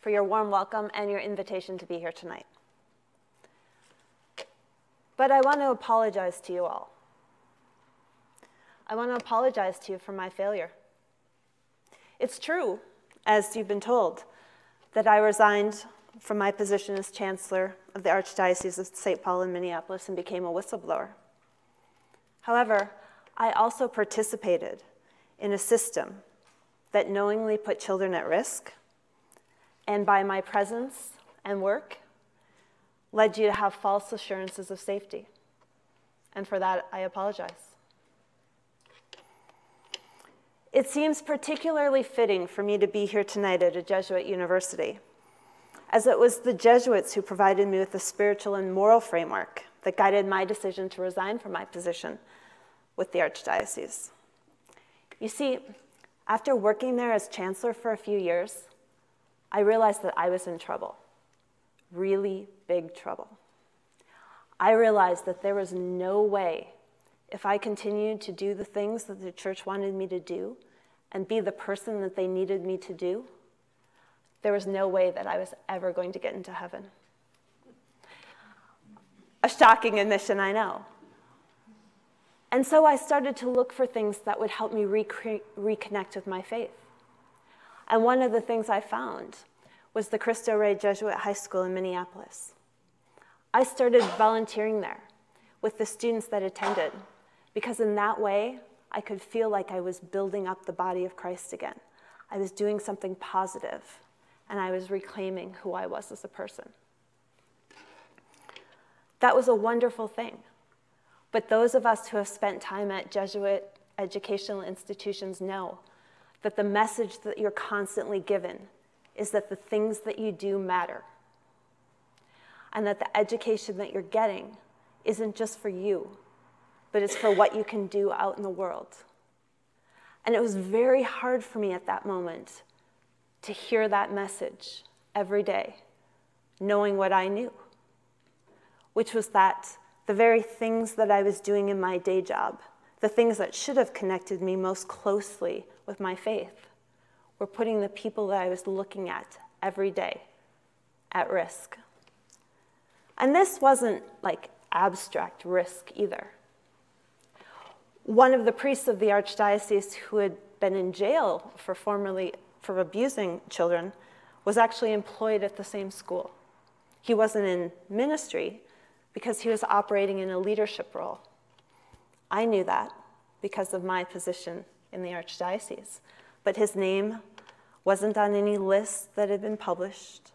for your warm welcome and your invitation to be here tonight. But I want to apologize to you all. I want to apologize to you for my failure. It's true, as you've been told, that I resigned from my position as Chancellor of the Archdiocese of St. Paul in Minneapolis and became a whistleblower. However, I also participated in a system that knowingly put children at risk, and by my presence and work, led you to have false assurances of safety. And for that, I apologize. It seems particularly fitting for me to be here tonight at a Jesuit university, as it was the Jesuits who provided me with the spiritual and moral framework that guided my decision to resign from my position with the Archdiocese. You see, after working there as chancellor for a few years, I realized that I was in trouble, really big trouble. I realized that there was no way, if I continued to do the things that the church wanted me to do and be the person that they needed me to do, there was no way that I was ever going to get into heaven. A shocking admission, I know. And so I started to look for things that would help me reconnect with my faith. And one of the things I found was the Cristo Rey Jesuit High School in Minneapolis. I started volunteering there with the students that attended because in that way I could feel like I was building up the body of Christ again. I was doing something positive and I was reclaiming who I was as a person. That was a wonderful thing. But those of us who have spent time at Jesuit educational institutions know that the message that you're constantly given is that the things that you do matter. And that the education that you're getting isn't just for you, but it's for what you can do out in the world. And it was very hard for me at that moment to hear that message every day, knowing what I knew, which was that the very things that I was doing in my day job, the things that should have connected me most closely with my faith, were putting the people that I was looking at every day at risk. And this wasn't like abstract risk either. One of the priests of the archdiocese who had been in jail for formerly for abusing children was actually employed at the same school. He wasn't in ministry because he was operating in a leadership role. I knew that because of my position in the archdiocese, but his name wasn't on any list that had been published.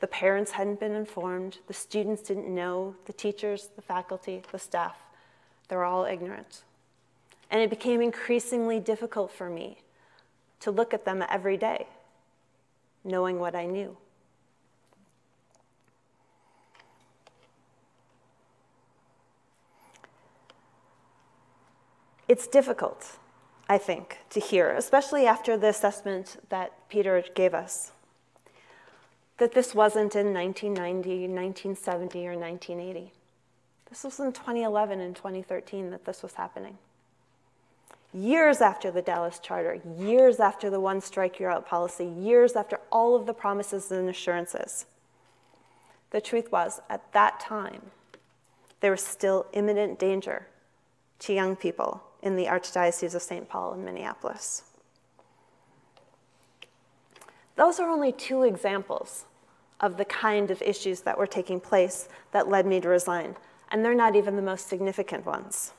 The parents hadn't been informed, the students didn't know, the teachers, the faculty, the staff, they were all ignorant. And it became increasingly difficult for me to look at them every day, knowing what I knew. It's difficult, I think, to hear, especially after the assessment that Peter gave us, that this wasn't in 1990, 1970, or 1980. This was in 2011 and 2013 that this was happening years after the Dallas Charter, years after the one strike you're out policy, years after all of the promises and assurances. The truth was, at that time, there was still imminent danger to young people in the Archdiocese of St. Paul in Minneapolis. Those are only two examples of the kind of issues that were taking place that led me to resign, and they're not even the most significant ones.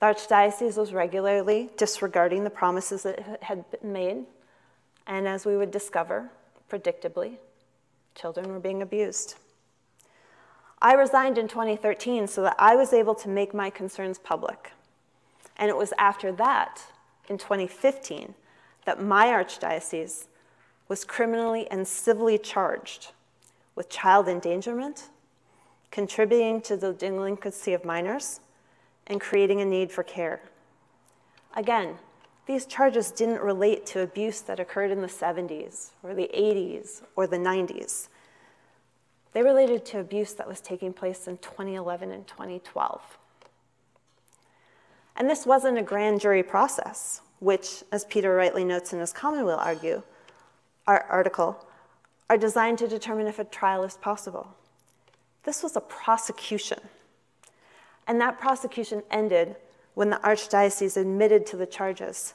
The Archdiocese was regularly disregarding the promises that had been made, and as we would discover, predictably, children were being abused. I resigned in 2013 so that I was able to make my concerns public. And it was after that, in 2015, that my archdiocese was criminally and civilly charged with child endangerment, contributing to the delinquency of minors, and creating a need for care. Again, these charges didn't relate to abuse that occurred in the 70s or the 80s or the 90s. They related to abuse that was taking place in 2011 and 2012. And this wasn't a grand jury process, which, as Peter rightly notes in his Commonweal argue, article, are designed to determine if a trial is possible. This was a prosecution and that prosecution ended when the Archdiocese admitted to the charges,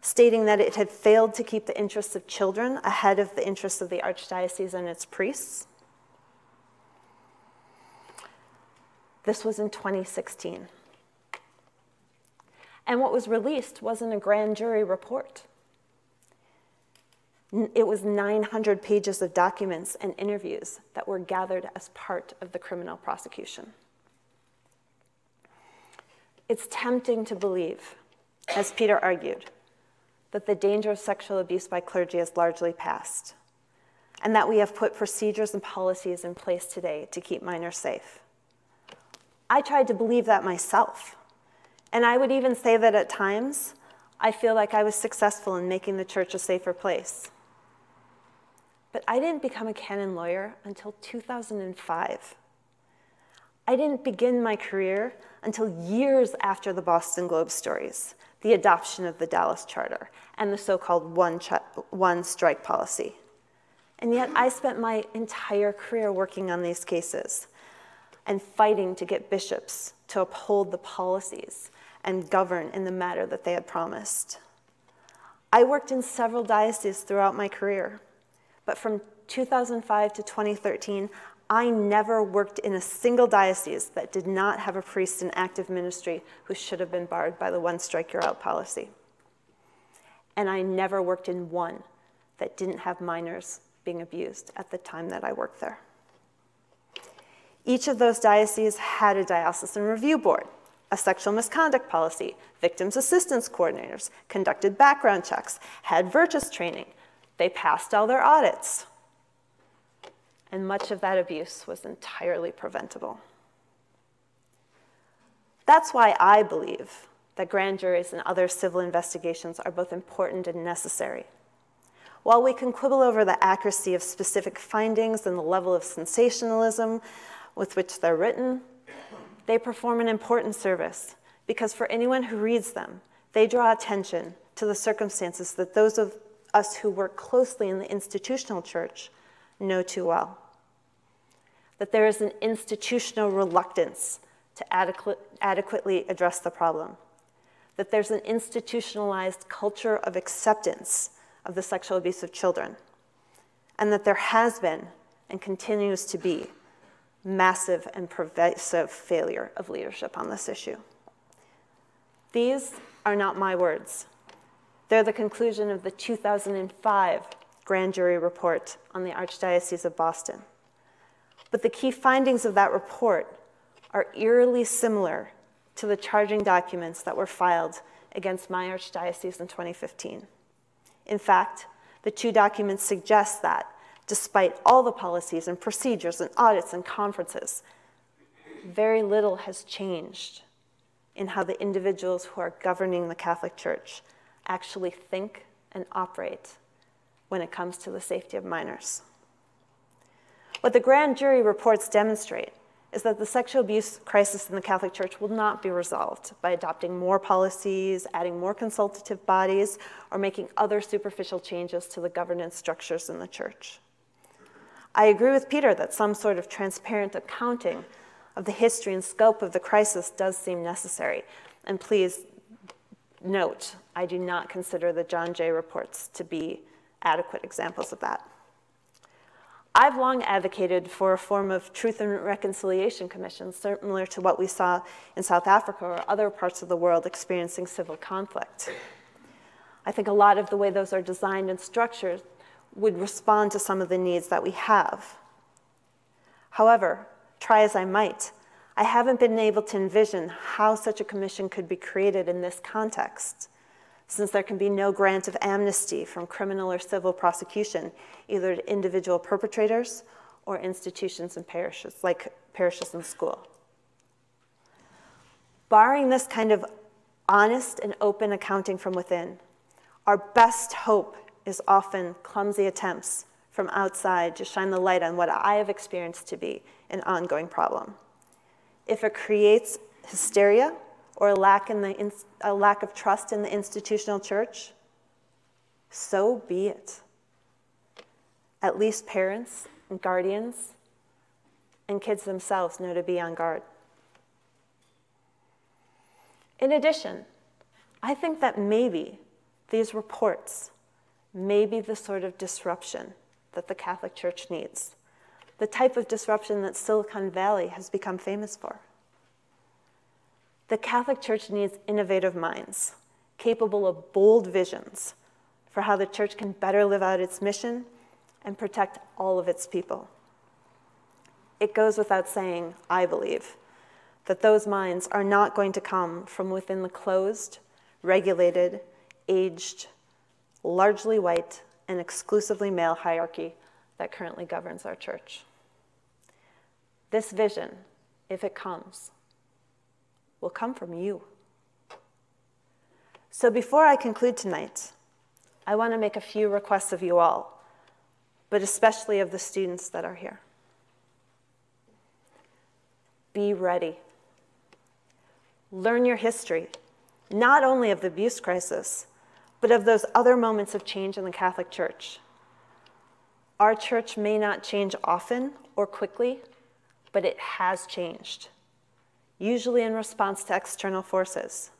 stating that it had failed to keep the interests of children ahead of the interests of the Archdiocese and its priests. This was in 2016. And what was released wasn't a grand jury report. It was 900 pages of documents and interviews that were gathered as part of the criminal prosecution. It's tempting to believe, as Peter argued, that the danger of sexual abuse by clergy is largely past, and that we have put procedures and policies in place today to keep minors safe. I tried to believe that myself, and I would even say that at times I feel like I was successful in making the church a safer place. But I didn't become a canon lawyer until 2005. I didn't begin my career until years after the Boston Globe stories, the adoption of the Dallas Charter, and the so called one, ch- one strike policy. And yet, I spent my entire career working on these cases and fighting to get bishops to uphold the policies and govern in the matter that they had promised. I worked in several dioceses throughout my career, but from 2005 to 2013, I never worked in a single diocese that did not have a priest in active ministry who should have been barred by the one strike you're out policy. And I never worked in one that didn't have minors being abused at the time that I worked there. Each of those dioceses had a diocesan review board, a sexual misconduct policy, victims assistance coordinators, conducted background checks, had Virtus training. They passed all their audits and much of that abuse was entirely preventable. That's why I believe that grand juries and other civil investigations are both important and necessary. While we can quibble over the accuracy of specific findings and the level of sensationalism with which they're written, they perform an important service because for anyone who reads them, they draw attention to the circumstances that those of us who work closely in the institutional church know too well. That there is an institutional reluctance to adequate, adequately address the problem. That there's an institutionalized culture of acceptance of the sexual abuse of children. And that there has been and continues to be massive and pervasive failure of leadership on this issue. These are not my words. They're the conclusion of the 2005 grand jury report on the Archdiocese of Boston. But the key findings of that report are eerily similar to the charging documents that were filed against my archdiocese in 2015. In fact, the two documents suggest that, despite all the policies and procedures and audits and conferences, very little has changed in how the individuals who are governing the Catholic Church actually think and operate when it comes to the safety of minors. What the grand jury reports demonstrate is that the sexual abuse crisis in the Catholic Church will not be resolved by adopting more policies, adding more consultative bodies, or making other superficial changes to the governance structures in the Church. I agree with Peter that some sort of transparent accounting of the history and scope of the crisis does seem necessary. And please note, I do not consider the John Jay reports to be adequate examples of that. I've long advocated for a form of truth and reconciliation commission, similar to what we saw in South Africa or other parts of the world experiencing civil conflict. I think a lot of the way those are designed and structured would respond to some of the needs that we have. However, try as I might, I haven't been able to envision how such a commission could be created in this context since there can be no grant of amnesty from criminal or civil prosecution, either to individual perpetrators or institutions and parishes, like parishes and school. Barring this kind of honest and open accounting from within, our best hope is often clumsy attempts from outside to shine the light on what I have experienced to be an ongoing problem. If it creates hysteria, or a lack, in the, a lack of trust in the institutional church, so be it. At least parents and guardians and kids themselves know to be on guard. In addition, I think that maybe these reports may be the sort of disruption that the Catholic Church needs, the type of disruption that Silicon Valley has become famous for. The Catholic Church needs innovative minds, capable of bold visions for how the church can better live out its mission and protect all of its people. It goes without saying, I believe, that those minds are not going to come from within the closed, regulated, aged, largely white, and exclusively male hierarchy that currently governs our church. This vision, if it comes, will come from you. So before I conclude tonight, I want to make a few requests of you all, but especially of the students that are here. Be ready. Learn your history, not only of the abuse crisis, but of those other moments of change in the Catholic Church. Our church may not change often or quickly, but it has changed usually in response to external forces.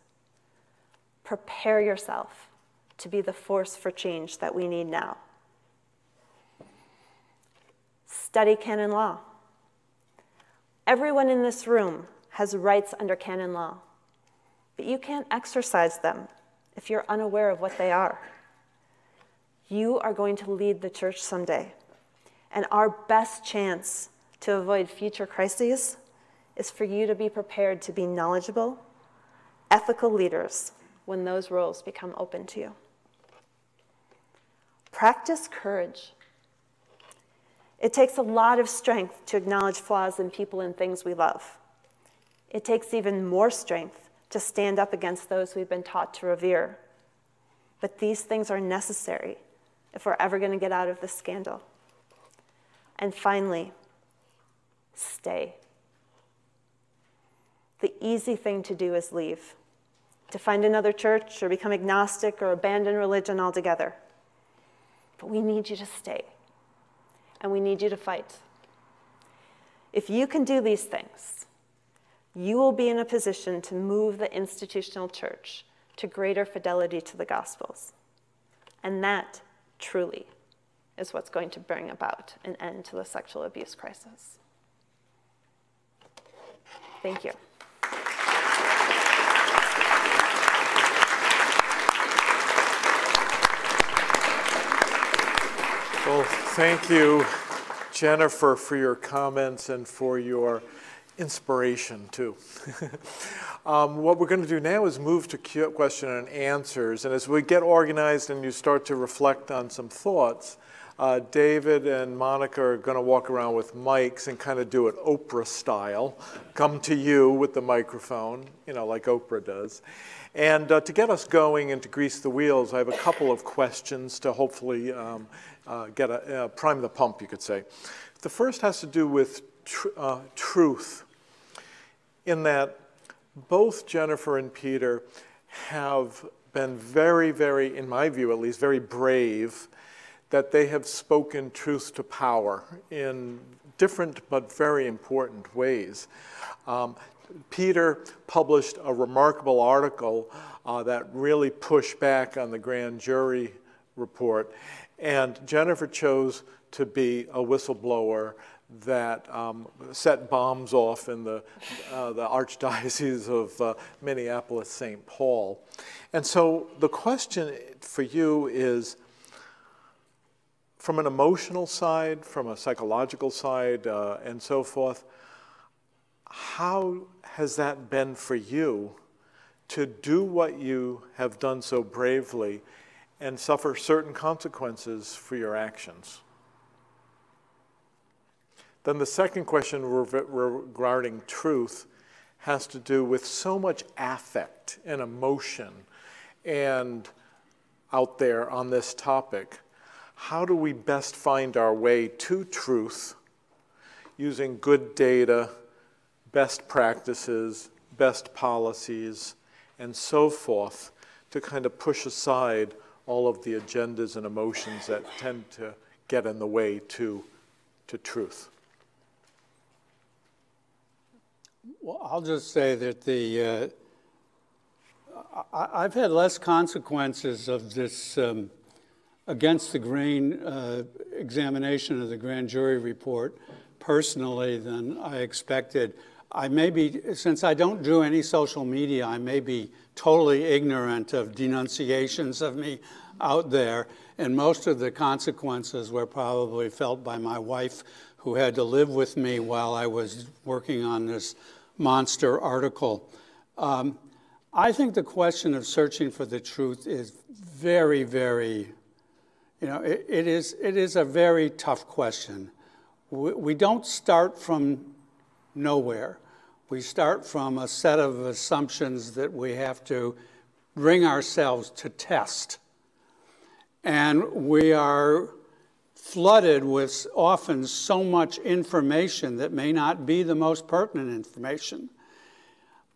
Prepare yourself to be the force for change that we need now. Study canon law. Everyone in this room has rights under canon law, but you can't exercise them if you're unaware of what they are. You are going to lead the church someday, and our best chance to avoid future crises is for you to be prepared to be knowledgeable, ethical leaders when those roles become open to you. Practice courage. It takes a lot of strength to acknowledge flaws in people and things we love. It takes even more strength to stand up against those we've been taught to revere. But these things are necessary if we're ever going to get out of this scandal. And finally, stay. The easy thing to do is leave, to find another church or become agnostic or abandon religion altogether. But we need you to stay, and we need you to fight. If you can do these things, you will be in a position to move the institutional church to greater fidelity to the Gospels. And that, truly, is what's going to bring about an end to the sexual abuse crisis. Thank you. Well, thank you, Jennifer, for your comments and for your inspiration, too. um, what we're going to do now is move to question and answers. And as we get organized and you start to reflect on some thoughts, uh, David and Monica are going to walk around with mics and kind of do it Oprah style. Come to you with the microphone, you know, like Oprah does. And uh, to get us going and to grease the wheels, I have a couple of questions to hopefully um, uh, get a uh, prime the pump, you could say. The first has to do with tr- uh, truth, in that both Jennifer and Peter have been very, very, in my view at least, very brave that they have spoken truth to power in different but very important ways. Um, Peter published a remarkable article uh, that really pushed back on the grand jury report and Jennifer chose to be a whistleblower that um, set bombs off in the, uh, the Archdiocese of uh, Minneapolis St. Paul. And so the question for you is from an emotional side, from a psychological side, uh, and so forth, how has that been for you to do what you have done so bravely and suffer certain consequences for your actions. Then the second question regarding truth has to do with so much affect and emotion and out there on this topic. How do we best find our way to truth using good data, best practices, best policies, and so forth to kind of push aside all of the agendas and emotions that tend to get in the way to, to truth. Well, I'll just say that the uh, I, have had less consequences of this um, against the grain uh, examination of the grand jury report personally than I expected. I may be, since I don't do any social media, I may be totally ignorant of denunciations of me out there. And most of the consequences were probably felt by my wife, who had to live with me while I was working on this monster article. Um, I think the question of searching for the truth is very, very, you know, it, it, is, it is a very tough question. We, we don't start from nowhere. We start from a set of assumptions that we have to bring ourselves to test. And we are flooded with often so much information that may not be the most pertinent information.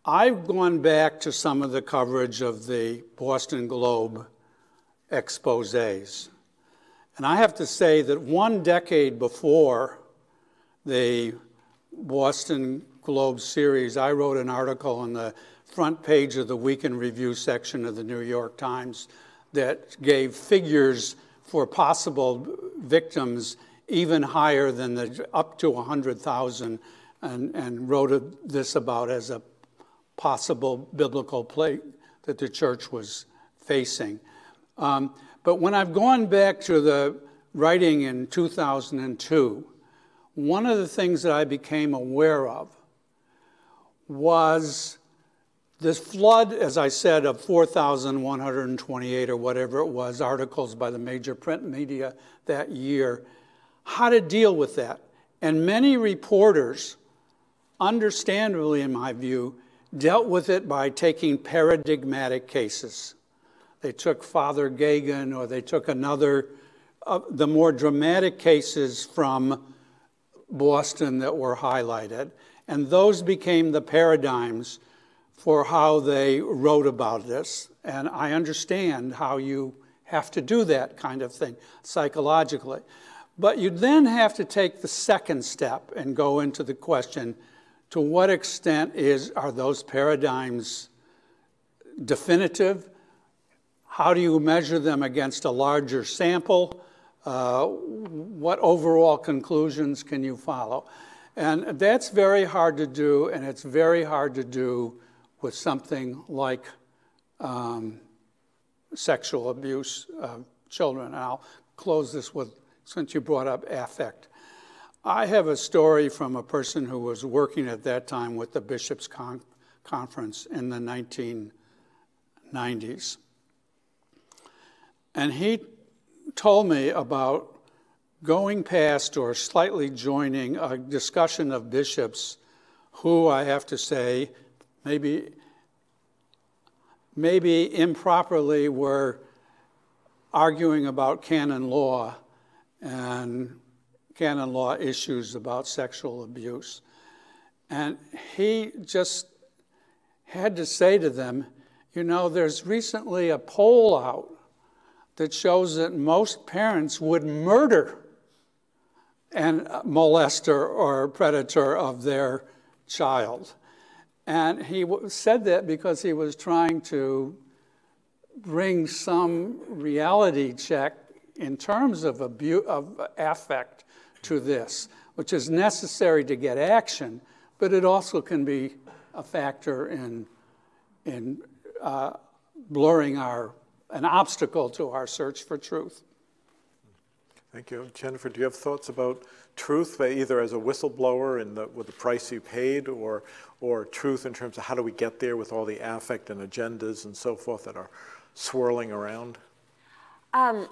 I've gone back to some of the coverage of the Boston Globe exposes. And I have to say that one decade before the Boston Globe series, I wrote an article on the front page of the Weekend Review section of the New York Times that gave figures for possible victims even higher than the up to 100,000 and, and wrote this about as a possible biblical plague that the church was facing. Um, but when I've gone back to the writing in 2002, one of the things that I became aware of was this flood, as I said, of 4,128 or whatever it was articles by the major print media that year, how to deal with that. And many reporters, understandably in my view, dealt with it by taking paradigmatic cases. They took Father Geoghan or they took another, uh, the more dramatic cases from Boston that were highlighted. And those became the paradigms for how they wrote about this. And I understand how you have to do that kind of thing psychologically. But you then have to take the second step and go into the question to what extent is, are those paradigms definitive? How do you measure them against a larger sample? Uh, what overall conclusions can you follow? And that's very hard to do, and it's very hard to do with something like um, sexual abuse of children. And I'll close this with, since you brought up affect. I have a story from a person who was working at that time with the Bishops' Con- Conference in the 1990s. And he told me about going past or slightly joining a discussion of bishops who I have to say maybe maybe improperly were arguing about canon law and canon law issues about sexual abuse. And he just had to say to them, you know, there's recently a poll out that shows that most parents would murder and molester or predator of their child. And he said that because he was trying to bring some reality check in terms of, abu- of affect to this, which is necessary to get action, but it also can be a factor in, in uh, blurring our, an obstacle to our search for truth. Thank you. Jennifer, do you have thoughts about truth, either as a whistleblower and the, with the price you paid, or, or truth in terms of how do we get there with all the affect and agendas and so forth that are swirling around? Um,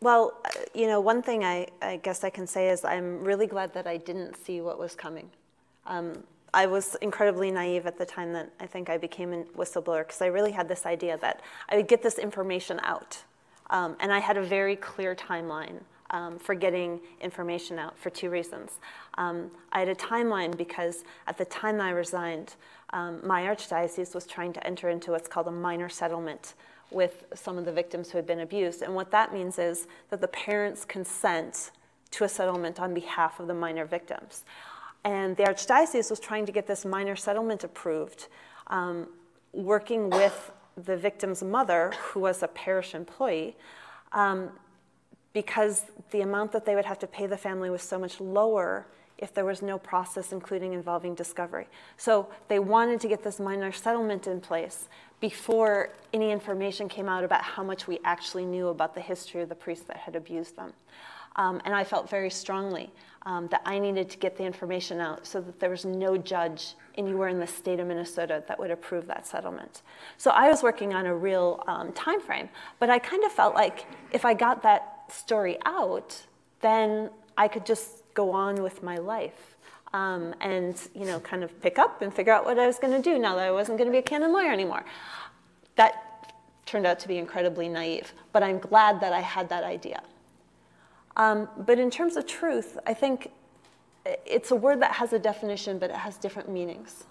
well, uh, you know, one thing I, I, guess I can say is I'm really glad that I didn't see what was coming. Um, I was incredibly naive at the time that I think I became a whistleblower because I really had this idea that I would get this information out. Um, and I had a very clear timeline um, for getting information out for two reasons. Um, I had a timeline because at the time I resigned, um, my archdiocese was trying to enter into what's called a minor settlement with some of the victims who had been abused. And what that means is that the parents consent to a settlement on behalf of the minor victims. And the archdiocese was trying to get this minor settlement approved, um, working with the victim's mother, who was a parish employee, um, because the amount that they would have to pay the family was so much lower if there was no process, including involving discovery. So they wanted to get this minor settlement in place before any information came out about how much we actually knew about the history of the priests that had abused them. Um, and I felt very strongly um, that I needed to get the information out so that there was no judge anywhere in the state of Minnesota that would approve that settlement. So I was working on a real um, time frame, but I kind of felt like if I got that story out, then I could just go on with my life. Um, and you know, kind of pick up and figure out what I was going to do now that I wasn't going to be a canon lawyer anymore. That turned out to be incredibly naive, but I'm glad that I had that idea. Um, but in terms of truth, I think it's a word that has a definition, but it has different meanings.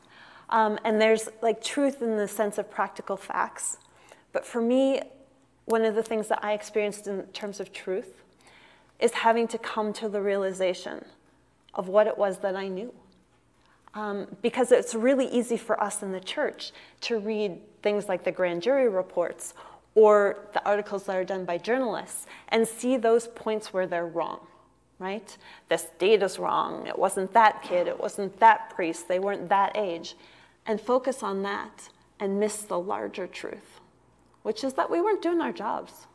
Um, and there's like truth in the sense of practical facts. But for me, one of the things that I experienced in terms of truth is having to come to the realization of what it was that I knew. Um, because it's really easy for us in the church to read things like the grand jury reports or the articles that are done by journalists and see those points where they're wrong, right? This date is wrong. It wasn't that kid. It wasn't that priest. They weren't that age. And focus on that and miss the larger truth which is that we weren't doing our jobs.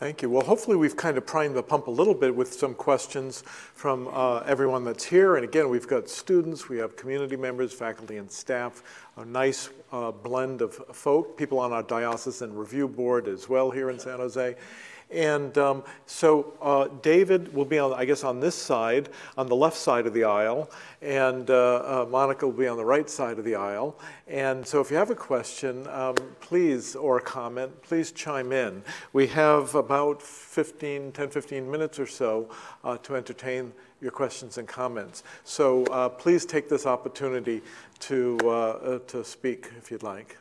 Thank you. Well, hopefully we've kind of primed the pump a little bit with some questions from uh, everyone that's here. And again, we've got students, we have community members, faculty, and staff, a nice uh, blend of folk, people on our diocesan review board as well here in San Jose. And um, so uh, David will be on, I guess, on this side, on the left side of the aisle, and uh, uh, Monica will be on the right side of the aisle. And so if you have a question, um, please, or a comment, please chime in. We have about 15, 10, 15 minutes or so uh, to entertain your questions and comments. So uh, please take this opportunity to, uh, to speak if you'd like.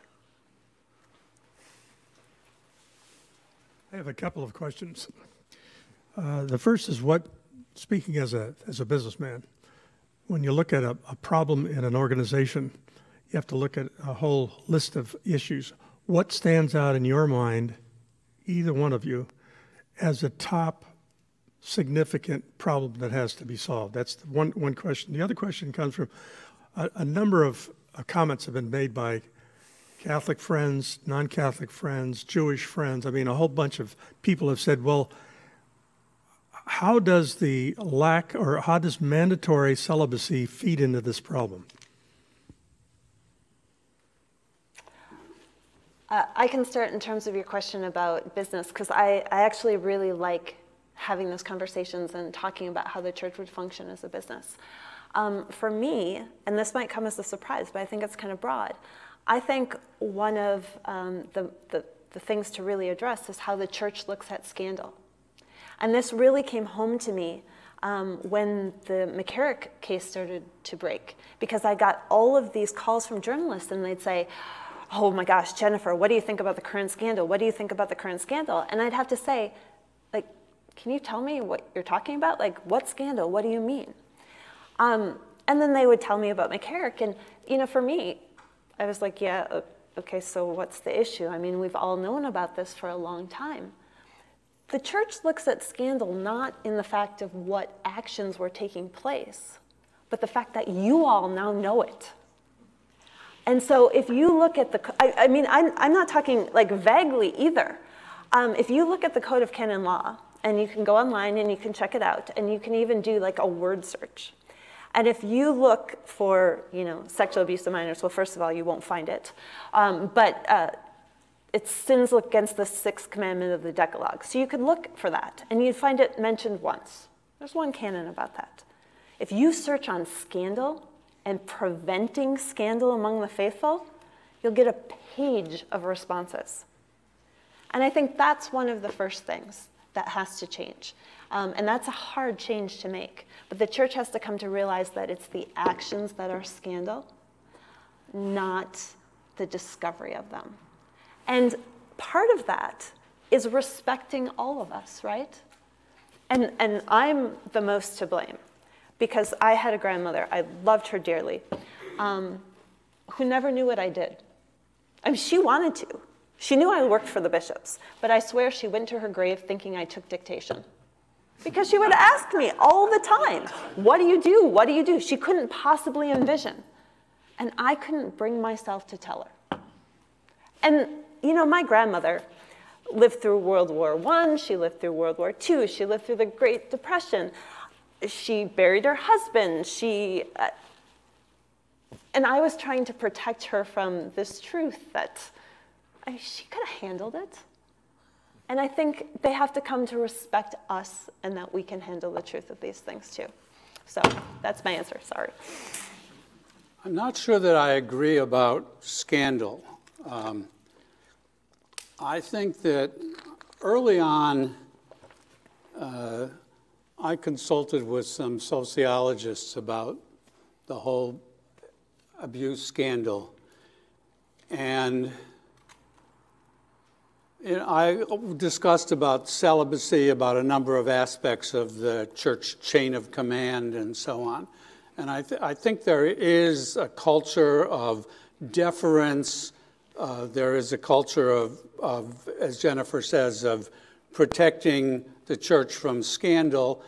I have a couple of questions. Uh, the first is what, speaking as a, as a businessman, when you look at a, a problem in an organization, you have to look at a whole list of issues. What stands out in your mind, either one of you, as a top significant problem that has to be solved? That's one, one question. The other question comes from a, a number of uh, comments have been made by Catholic friends, non Catholic friends, Jewish friends. I mean, a whole bunch of people have said, well, how does the lack or how does mandatory celibacy feed into this problem? Uh, I can start in terms of your question about business because I, I actually really like having those conversations and talking about how the church would function as a business. Um, for me, and this might come as a surprise, but I think it's kind of broad, I think one of um, the, the, the things to really address is how the church looks at scandal. And this really came home to me um, when the McCarrick case started to break, because I got all of these calls from journalists, and they'd say, Oh my gosh, Jennifer, what do you think about the current scandal? What do you think about the current scandal? And I'd have to say, like, can you tell me what you're talking about? Like, what scandal? What do you mean? Um, and then they would tell me about McCarrick. And, you know, for me, I was like, yeah, okay, so what's the issue? I mean, we've all known about this for a long time. The church looks at scandal not in the fact of what actions were taking place, but the fact that you all now know it. And so if you look at the, I, I mean, I'm, I'm, not talking like vaguely either. Um, if you look at the Code of Canon Law, and you can go online and you can check it out, and you can even do like a word search. And if you look for, you know, sexual abuse of minors, well, first of all, you won't find it. Um, but uh, it's sins against the sixth commandment of the Decalogue. So you could look for that, and you'd find it mentioned once. There's one canon about that. If you search on scandal and preventing scandal among the faithful, you'll get a page of responses. And I think that's one of the first things that has to change. Um, and that's a hard change to make. But the church has to come to realize that it's the actions that are scandal, not the discovery of them. And part of that is respecting all of us, right? And, and I'm the most to blame because I had a grandmother, I loved her dearly, um, who never knew what I did. I mean, she wanted to. She knew I worked for the bishops, but I swear she went to her grave thinking I took dictation. Because she would ask me all the time, What do you do? What do you do? She couldn't possibly envision. And I couldn't bring myself to tell her. And, you know, my grandmother lived through World War I, she lived through World War II, she lived through the Great Depression. She buried her husband. She, uh, and I was trying to protect her from this truth that I mean, she could have handled it. And I think they have to come to respect us and that we can handle the truth of these things too. So that's my answer. Sorry. I'm not sure that I agree about scandal. Um, I think that early on, uh, I consulted with some sociologists about the whole abuse scandal. And I discussed about celibacy, about a number of aspects of the church chain of command, and so on. And I, th- I think there is a culture of deference. Uh, there is a culture of, of, as Jennifer says, of protecting the church from scandal.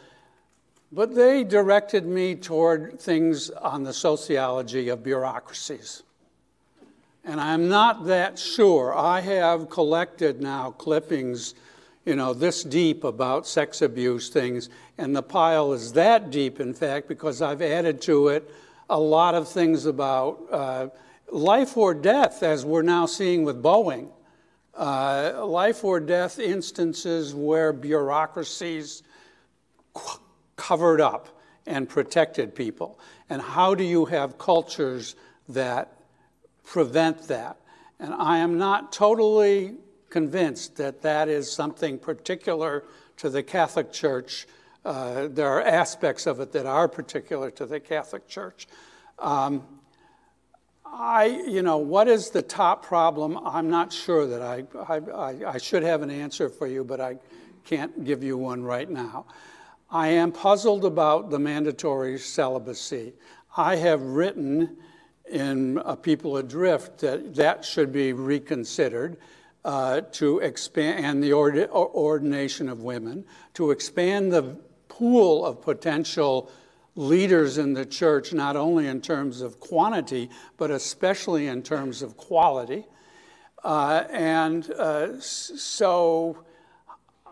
But they directed me toward things on the sociology of bureaucracies. And I'm not that sure. I have collected now clippings, you know, this deep about sex abuse things, and the pile is that deep, in fact, because I've added to it a lot of things about uh, life or death, as we're now seeing with Boeing. Uh, life or death instances where bureaucracies covered up and protected people? And how do you have cultures that prevent that? And I am not totally convinced that that is something particular to the Catholic Church. Uh, there are aspects of it that are particular to the Catholic Church. Um, I, you know, what is the top problem? I'm not sure that I, I, I, should have an answer for you, but I can't give you one right now. I am puzzled about the mandatory celibacy. I have written in People Adrift that that should be reconsidered uh, to expand, and the ordination of women, to expand the pool of potential leaders in the church, not only in terms of quantity, but especially in terms of quality. Uh, and uh, so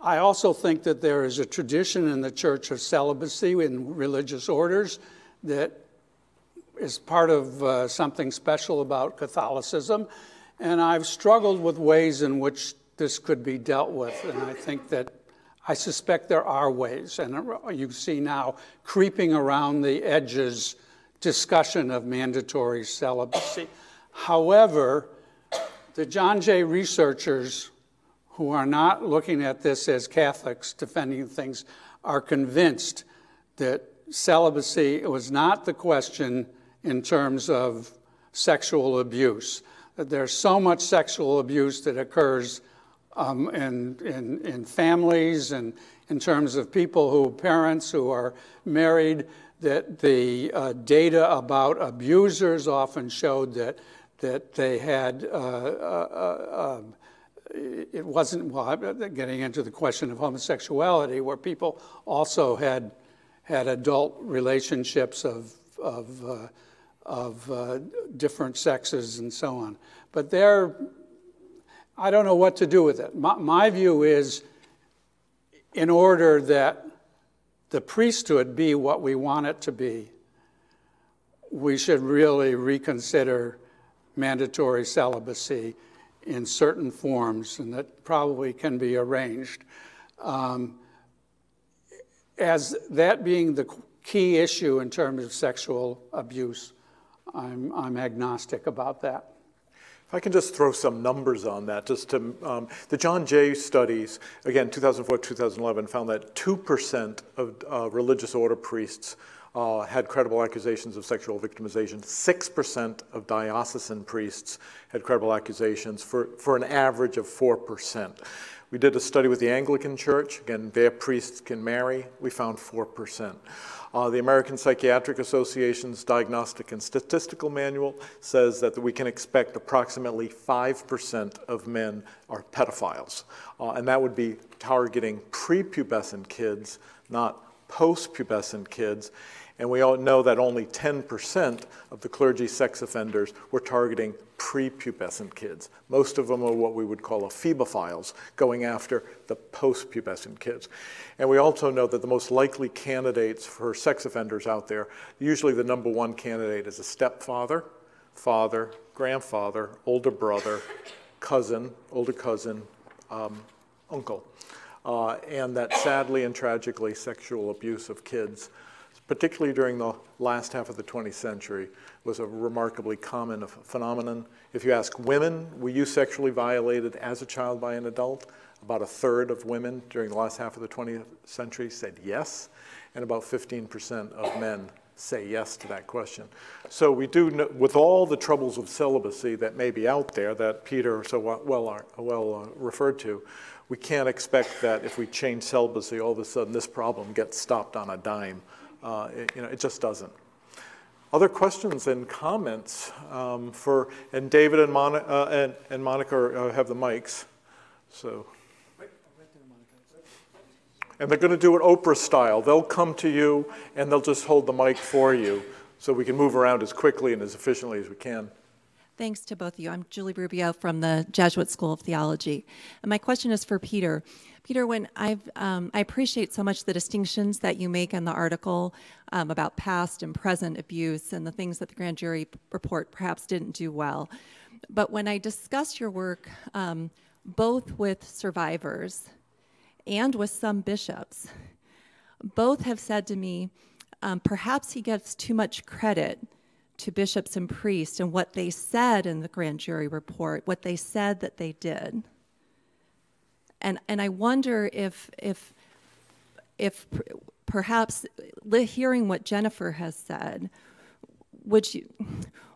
I also think that there is a tradition in the church of celibacy in religious orders that is part of uh, something special about Catholicism. And I've struggled with ways in which this could be dealt with. And I think that I suspect there are ways. And you see now creeping around the edges discussion of mandatory celibacy. However, the John Jay researchers who are not looking at this as Catholics defending things are convinced that celibacy was not the question in terms of sexual abuse. There's so much sexual abuse that occurs um, in, in, in families and in terms of people who, parents who are married, that the uh, data about abusers often showed that, that they had uh, uh, uh um, it wasn't, well, getting into the question of homosexuality, where people also had, had adult relationships of, of, uh, of uh, different sexes and so on. But they're, I don't know what to do with it. My, my view is in order that the priesthood be what we want it to be, we should really reconsider mandatory celibacy in certain forms, and that probably can be arranged. Um, as that being the key issue in terms of sexual abuse, I'm, I'm agnostic about that. If I can just throw some numbers on that, just to, um, the John Jay studies, again, 2004 2011, found that 2% of uh, religious order priests uh, had credible accusations of sexual victimization. 6% of diocesan priests had credible accusations for, for an average of 4%. We did a study with the Anglican Church. Again, their priests can marry. We found 4%. Uh, the American Psychiatric Association's Diagnostic and Statistical Manual says that we can expect approximately 5% of men are pedophiles. Uh, and that would be targeting prepubescent kids, not post-pubescent kids. And we all know that only 10% of the clergy sex offenders were targeting prepubescent kids. Most of them are what we would call ephebophiles, going after the post-pubescent kids. And we also know that the most likely candidates for sex offenders out there, usually the number one candidate is a stepfather, father, grandfather, older brother, cousin, older cousin, um, uncle. Uh, and that sadly and tragically sexual abuse of kids particularly during the last half of the 20th century, was a remarkably common phenomenon. If you ask women, were you sexually violated as a child by an adult? About a third of women during the last half of the 20th century said yes, and about 15% of men say yes to that question. So we do, know, with all the troubles of celibacy that may be out there that Peter so well, well uh, referred to, we can't expect that if we change celibacy, all of a sudden this problem gets stopped on a dime. Uh, it, you know, it just doesn't. Other questions and comments um, for, and David and, uh, and, and Monica uh, have the mics. So. And they're going to do it Oprah style. They'll come to you and they'll just hold the mic for you so we can move around as quickly and as efficiently as we can. Thanks to both of you. I'm Julie Rubio from the Jesuit School of Theology. And my question is for Peter. Peter, when I've, um, I appreciate so much the distinctions that you make in the article um, about past and present abuse and the things that the grand jury report perhaps didn't do well. But when I discuss your work um, both with survivors and with some bishops. Both have said to me, um, perhaps he gets too much credit to bishops and priests and what they said in the grand jury report, what they said that they did. And, and I wonder if, if, if perhaps hearing what Jennifer has said, would you,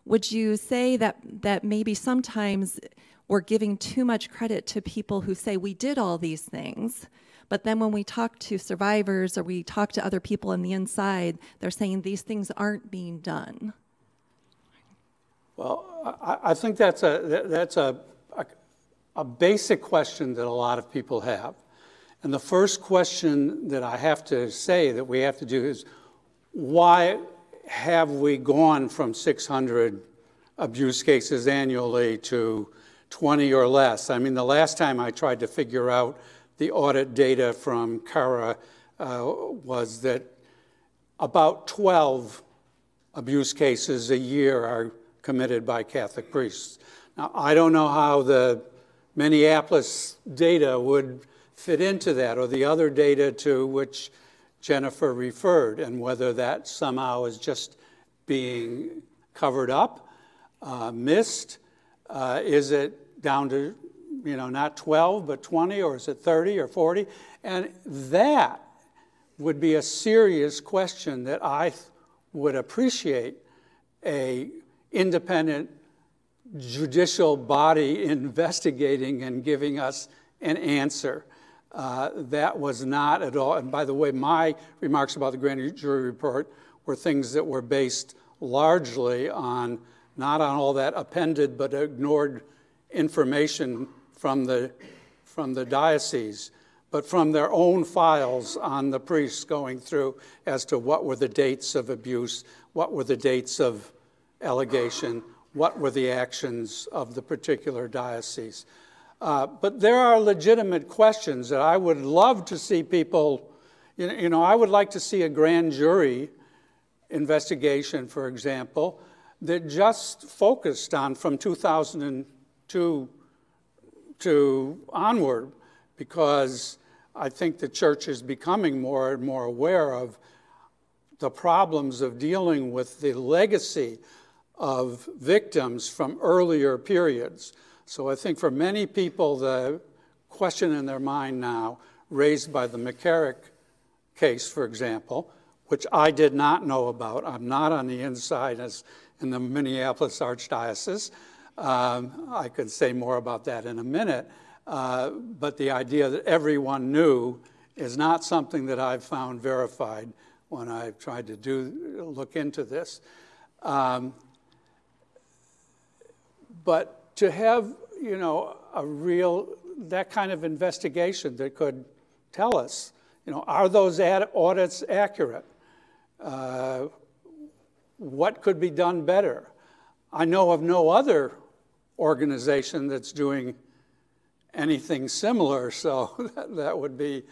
would you say that, that maybe sometimes we're giving too much credit to people who say we did all these things? But then when we talk to survivors or we talk to other people on the inside, they're saying these things aren't being done. Well, I, I think that's a that's a, a a basic question that a lot of people have. And the first question that I have to say that we have to do is why have we gone from 600 abuse cases annually to 20 or less? I mean, the last time I tried to figure out the audit data from CARA uh, was that about 12 abuse cases a year are committed by Catholic priests. Now, I don't know how the Minneapolis data would fit into that or the other data to which Jennifer referred, and whether that somehow is just being covered up, uh, missed. Uh, is it down to, you know, not 12, but 20, or is it 30 or 40? And that would be a serious question that I would appreciate a independent judicial body investigating and giving us an answer. Uh, that was not at all, and by the way, my remarks about the grand jury report were things that were based largely on not on all that appended but ignored information from the, from the diocese, but from their own files on the priests going through as to what were the dates of abuse, what were the dates of allegation, what were the actions of the particular diocese. Uh, but there are legitimate questions that I would love to see people, you know, you know, I would like to see a grand jury investigation, for example, that just focused on from 2002 to onward, because I think the church is becoming more and more aware of the problems of dealing with the legacy of victims from earlier periods. So I think for many people, the question in their mind now, raised by the McCarrick case, for example, which I did not know about. I'm not on the inside as in the Minneapolis Archdiocese. Um, I could say more about that in a minute. Uh, but the idea that everyone knew is not something that I've found verified when I've tried to do look into this. Um, but to have, you know, a real, that kind of investigation that could tell us, you know, are those audits accurate? Uh, what could be done better? I know of no other organization that's doing anything similar, so that, that would be,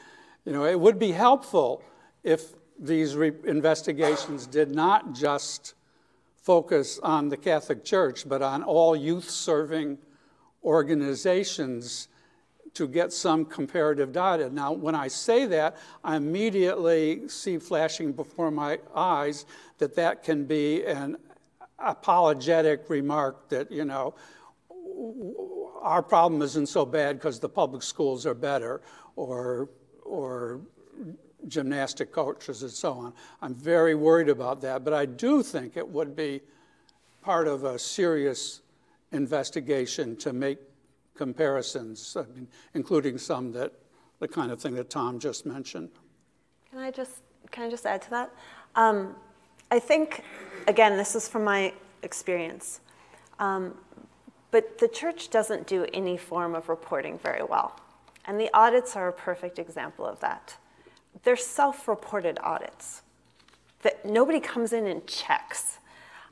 you know, it would be helpful if these re- investigations did not just focus on the Catholic Church, but on all youth serving organizations to get some comparative data. Now, when I say that, I immediately see flashing before my eyes that that can be an apologetic remark that, you know, our problem isn't so bad because the public schools are better or, or gymnastic coaches and so on. I'm very worried about that, but I do think it would be part of a serious investigation to make comparisons, I mean, including some that the kind of thing that Tom just mentioned. Can I just can I just add to that? Um, I think again, this is from my experience, um, but the church doesn't do any form of reporting very well, and the audits are a perfect example of that they're self-reported audits that nobody comes in and checks.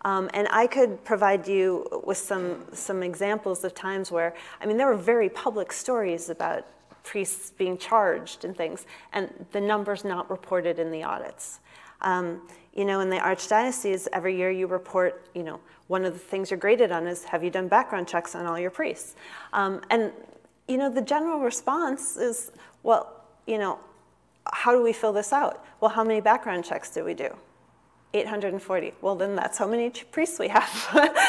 Um, and I could provide you with some, some examples of times where, I mean, there were very public stories about priests being charged and things, and the numbers not reported in the audits. Um, you know, in the archdiocese, every year you report, you know, one of the things you're graded on is have you done background checks on all your priests? Um, and you know, the general response is, well, you know, how do we fill this out? Well, how many background checks do we do? 840. Well, then that's how many priests we have.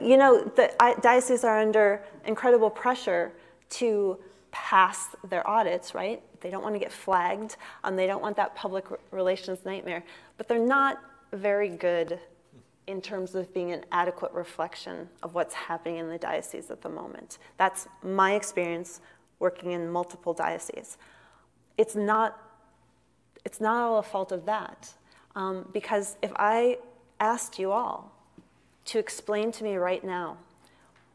You know, the dioceses are under incredible pressure to pass their audits, right? They don't want to get flagged. Um, they don't want that public relations nightmare. But they're not very good in terms of being an adequate reflection of what's happening in the diocese at the moment. That's my experience working in multiple dioceses. It's not, it's not all a fault of that. Um, because if I asked you all to explain to me right now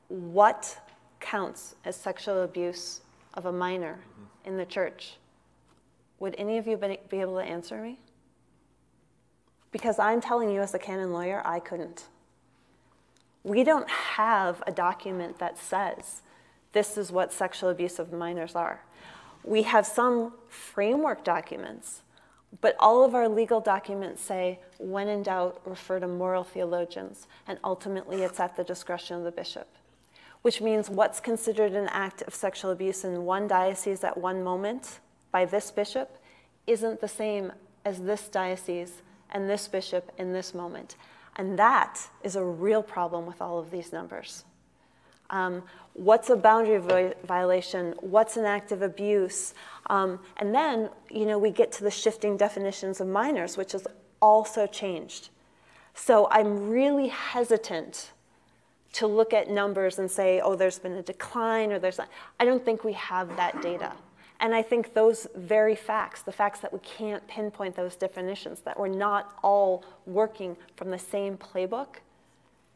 what counts as sexual abuse of a minor mm-hmm. in the church, would any of you be able to answer me? Because I'm telling you, as a canon lawyer, I couldn't. We don't have a document that says this is what sexual abuse of minors are. We have some framework documents but all of our legal documents say, when in doubt, refer to moral theologians, and ultimately it's at the discretion of the bishop. Which means what's considered an act of sexual abuse in one diocese at one moment by this bishop isn't the same as this diocese and this bishop in this moment. And that is a real problem with all of these numbers. Um, what's a boundary violation? What's an act of abuse? Um, and then, you know, we get to the shifting definitions of minors, which has also changed. So I'm really hesitant to look at numbers and say, oh, there's been a decline or there's not. I don't think we have that data. And I think those very facts, the facts that we can't pinpoint those definitions, that we're not all working from the same playbook,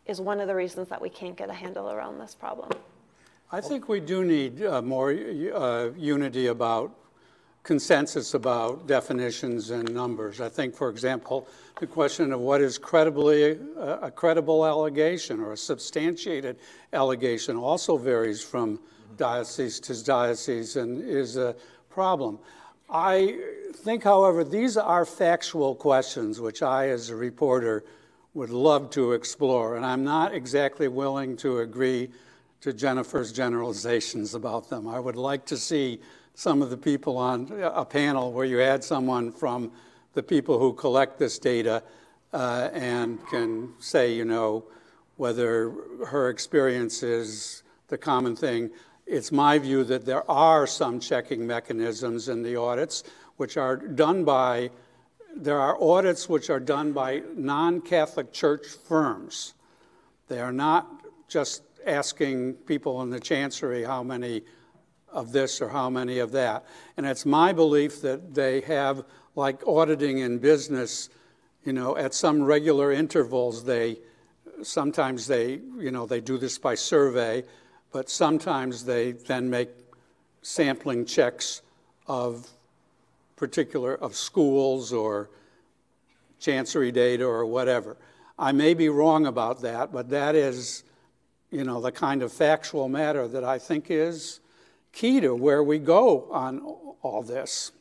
is one of the reasons that we can't get a handle around this problem. I think we do need uh, more uh, unity about consensus about definitions and numbers. I think, for example, the question of what is credibly uh, a credible allegation or a substantiated allegation also varies from diocese to diocese and is a problem. I think, however, these are factual questions which I, as a reporter, would love to explore, and I'm not exactly willing to agree to Jennifer's generalizations about them. I would like to see some of the people on a panel where you had someone from the people who collect this data uh, and can say, you know, whether her experience is the common thing. It's my view that there are some checking mechanisms in the audits which are done by, there are audits which are done by non Catholic church firms. They are not just asking people in the chancery how many of this or how many of that. And it's my belief that they have, like auditing in business, you know, at some regular intervals, they sometimes they, you know, they do this by survey, but sometimes they then make sampling checks of particular of schools or chancery data or whatever. I may be wrong about that, but that is you know, the kind of factual matter that I think is key to where we go on all this.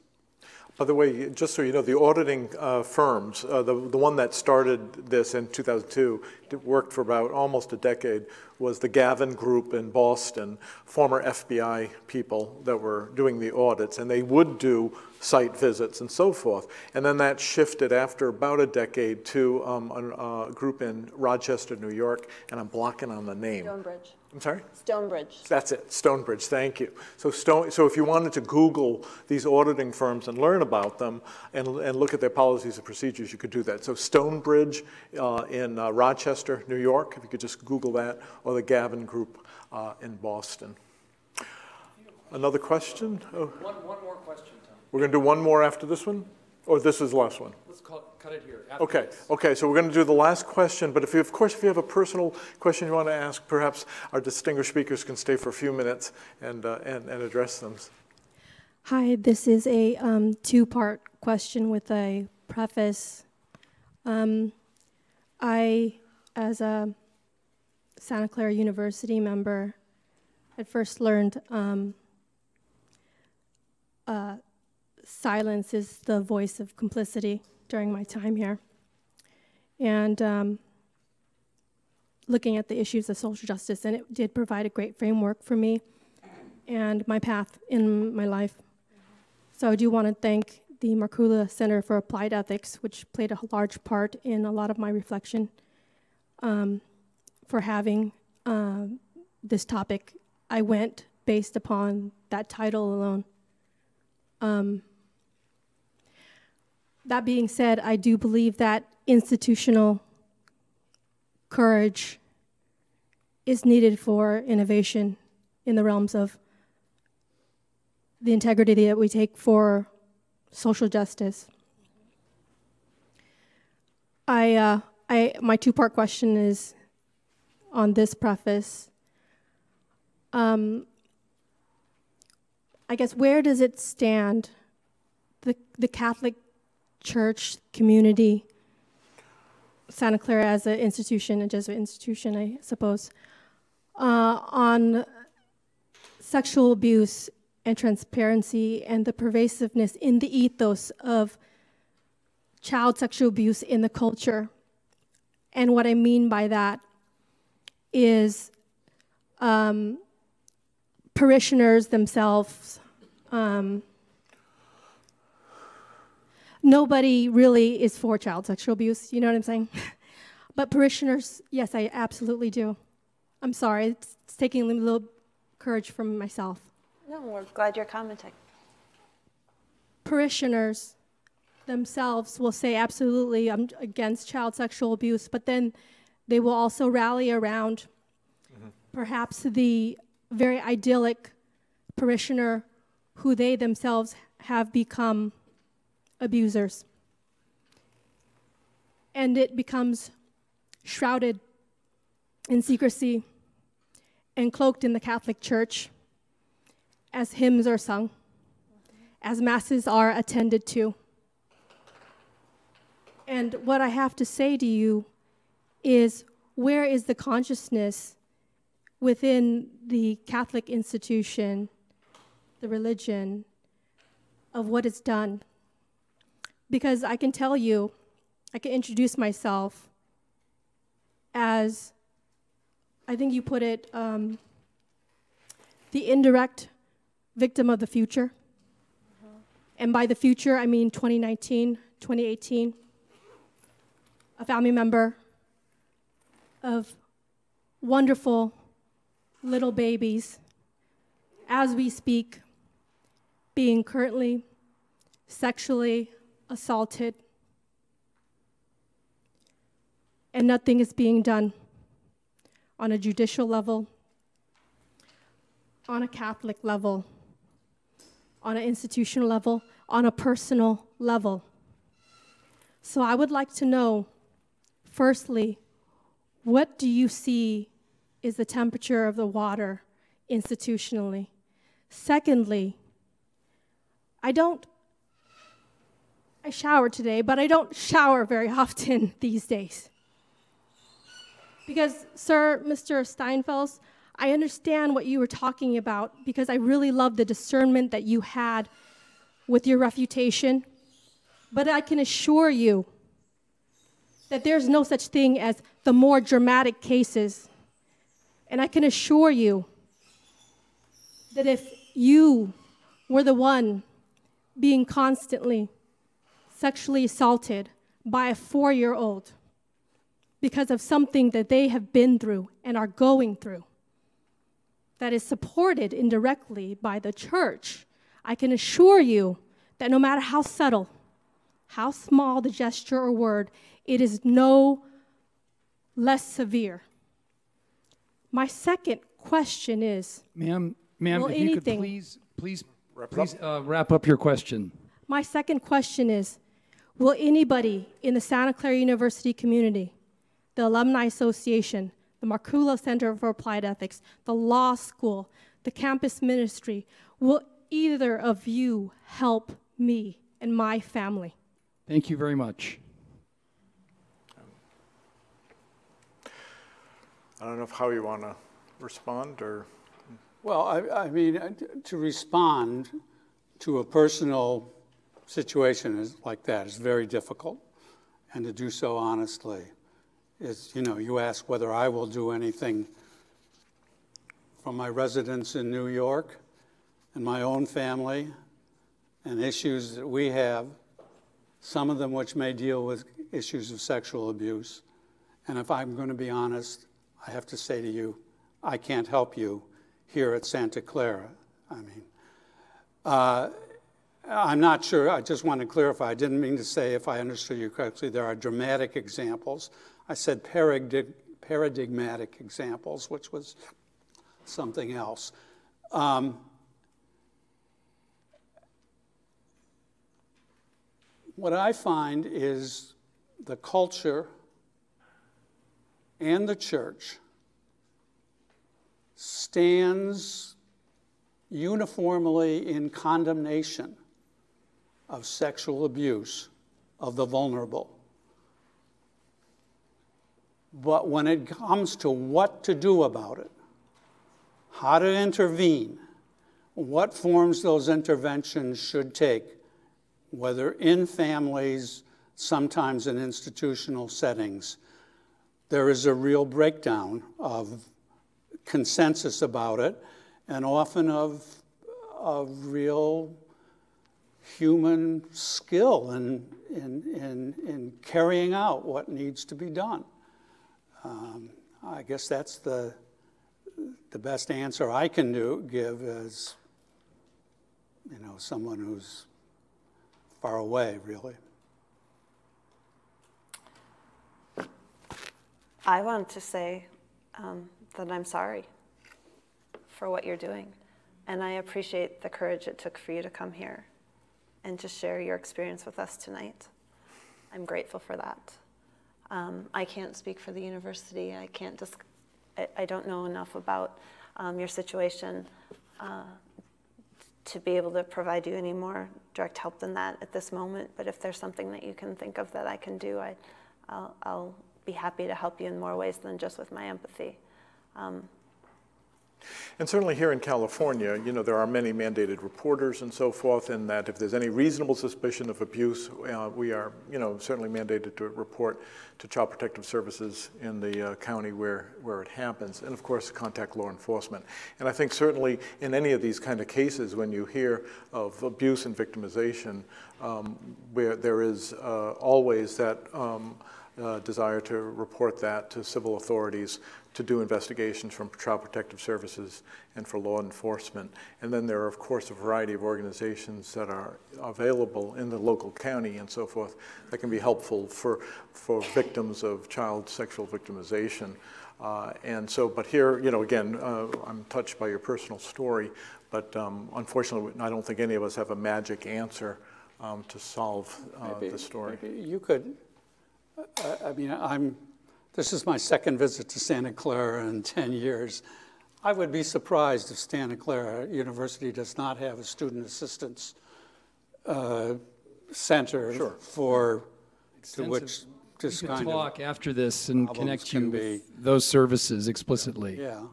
By the way, just so you know, the auditing uh, firms, uh, the, the one that started this in 2002, worked for about almost a decade, was the Gavin Group in Boston, former FBI people that were doing the audits, and they would do site visits and so forth. And then that shifted after about a decade to um, a, a, group in Rochester, New York, and I'm blocking on the name. Stonebridge. I'm sorry? Stonebridge. That's it, Stonebridge, thank you. So, Stone, so if you wanted to Google these auditing firms and learn about them and, and look at their policies and procedures, you could do that. So Stonebridge uh, in uh, Rochester, New York, if you could just Google that, or the Gavin Group uh, in Boston. Another question? Oh. One, one more question. Tom. We're going to do one more after this one? Or this is the last one? Let's call, cut it here. Okay, this. okay, so we're going to do the last question, but if you, of course, if you have a personal question you want to ask, perhaps our distinguished speakers can stay for a few minutes and, uh, and, and address them. Hi, this is a um, two-part question with a preface. Um, I, as a Santa Clara University member, had first learned um, uh, silence is the voice of complicity during my time here. And um, looking at the issues of social justice, and it did provide a great framework for me. and my path in my life. So I do want to thank the Markkula Center for Applied Ethics, which played a large part in a lot of my reflection, um, for having uh, this topic. I went based upon that title alone. Um, that being said, I do believe that institutional courage is needed for innovation in the realms of the integrity that we take for social justice. I, uh, I, my two-part question is on this preface. Um, I guess where does it stand, the, the Catholic Church community, Santa Clara as an institution, a Jesuit institution, I suppose, uh, on sexual abuse and transparency and the pervasiveness in the ethos of child sexual abuse in the culture. And what I mean by that is um, parishioners themselves. Um, nobody really is for child sexual abuse, you know what I'm saying? but parishioners, yes, I absolutely do. I'm sorry, it's, it's taking a little courage from myself. No, we're glad you're commenting. Parishioners themselves will say, absolutely, I'm against child sexual abuse, but then they will also rally around mm-hmm. perhaps the very idyllic parishioner who they themselves have become abusers. And it becomes shrouded in secrecy and cloaked in the Catholic Church as hymns are sung, as masses are attended to. And what I have to say to you is where is the consciousness within the Catholic institution, the religion, of what is done? Because I can tell you, I can introduce myself as, I think you put it, um, the indirect victim of the future. And by the future, I mean 2019, 2018. A family member of wonderful little babies, as we speak, being currently sexually assaulted. And nothing is being done on a judicial level, on a Catholic level, on an institutional level, on a personal level. So I would like to know, firstly, what do you see is the temperature of the water institutionally? Secondly, I don't, I shower today, but I don't shower very often these days. Because, sir, Mr. Steinfels, I understand what you were talking about because I really love the discernment that you had with your refutation. But I can assure you that there's no such thing as the more dramatic cases. And I can assure you that if you were the one being constantly sexually assaulted by a four year old because of something that they have been through and are going through, that is supported indirectly by the church, I can assure you that no matter how subtle, how small the gesture or word, it is no less severe. My second question is Ma'am, ma'am, Well, if you could anything- please, please, please uh, wrap up your question. My second question is Will anybody in the Santa Clara University community, the Alumni Association, the Markkula Center for Applied Ethics, the law school, the campus ministry, will either of you help me and my family? Thank you very much. I don't know if how you want to respond or, Well, I, I mean, to respond to a personal situation is, like that is very difficult, and to do so honestly is, you know, you ask whether I will do anything from my residence in New York. and my own family and issues that we have, some of them which may deal with issues of sexual abuse. And if I'm going to be honest, I have to say to you, I can't help you here at Santa Clara. I mean, uh, I'm not sure, I just want to clarify, I didn't mean to say, if I understood you correctly, there are dramatic examples. I said paradig- paradigmatic examples, which was something else. Um, what I find is the culture and the church stands uniformly in condemnation of sexual abuse of the vulnerable. But when it comes to what to do about it, how to intervene, what forms those interventions should take, whether in families, sometimes in institutional settings, there is a real breakdown of consensus about it and often of, of real human skill in, in, in, in carrying out what needs to be done. Um, I guess that's the, the best answer I can do, give as you know, someone who's far away, really. I wanted to say um, that I'm sorry for what you're doing. And I appreciate the courage it took for you to come here and to share your experience with us tonight. I'm grateful for that. Um, I can't speak for the university. I can't just, I, I don't know enough about um, your situation uh, to be able to provide you any more direct help than that at this moment. But if there's something that you can think of that I can do, I, I'll, I'll be happy to help you in more ways than just with my empathy. Um, and certainly here in California, you know, there are many mandated reporters and so forth, and that if there's any reasonable suspicion of abuse, uh, we are, you know, certainly mandated to report to Child Protective Services in the uh, county where, where it happens, and of course, contact law enforcement. And I think certainly in any of these kind of cases, when you hear of abuse and victimization, um, where there is uh, always that um, uh, desire to report that to civil authorities to do investigations from Child Protective Services and for law enforcement. And then there are, of course, a variety of organizations that are available in the local county and so forth that can be helpful for, for victims of child sexual victimization. Uh, and so, but here, you know, again, uh, I'm touched by your personal story, but um, unfortunately, I don't think any of us have a magic answer um, to solve uh, maybe, the story. you could, I mean, I'm this is my second visit to Santa Clara in 10 years. I would be surprised if Santa Clara University does not have a student assistance uh, center sure. for to which this we kind can talk after this and connect you be, those services explicitly. Yeah.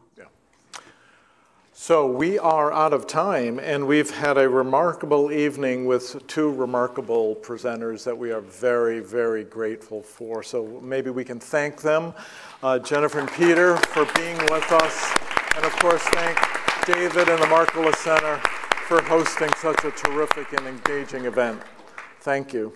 So we are out of time, and we've had a remarkable evening with two remarkable presenters that we are very, very grateful for. So maybe we can thank them, uh, Jennifer and Peter, for being with us, and of course thank David and the Markkula Center for hosting such a terrific and engaging event. Thank you.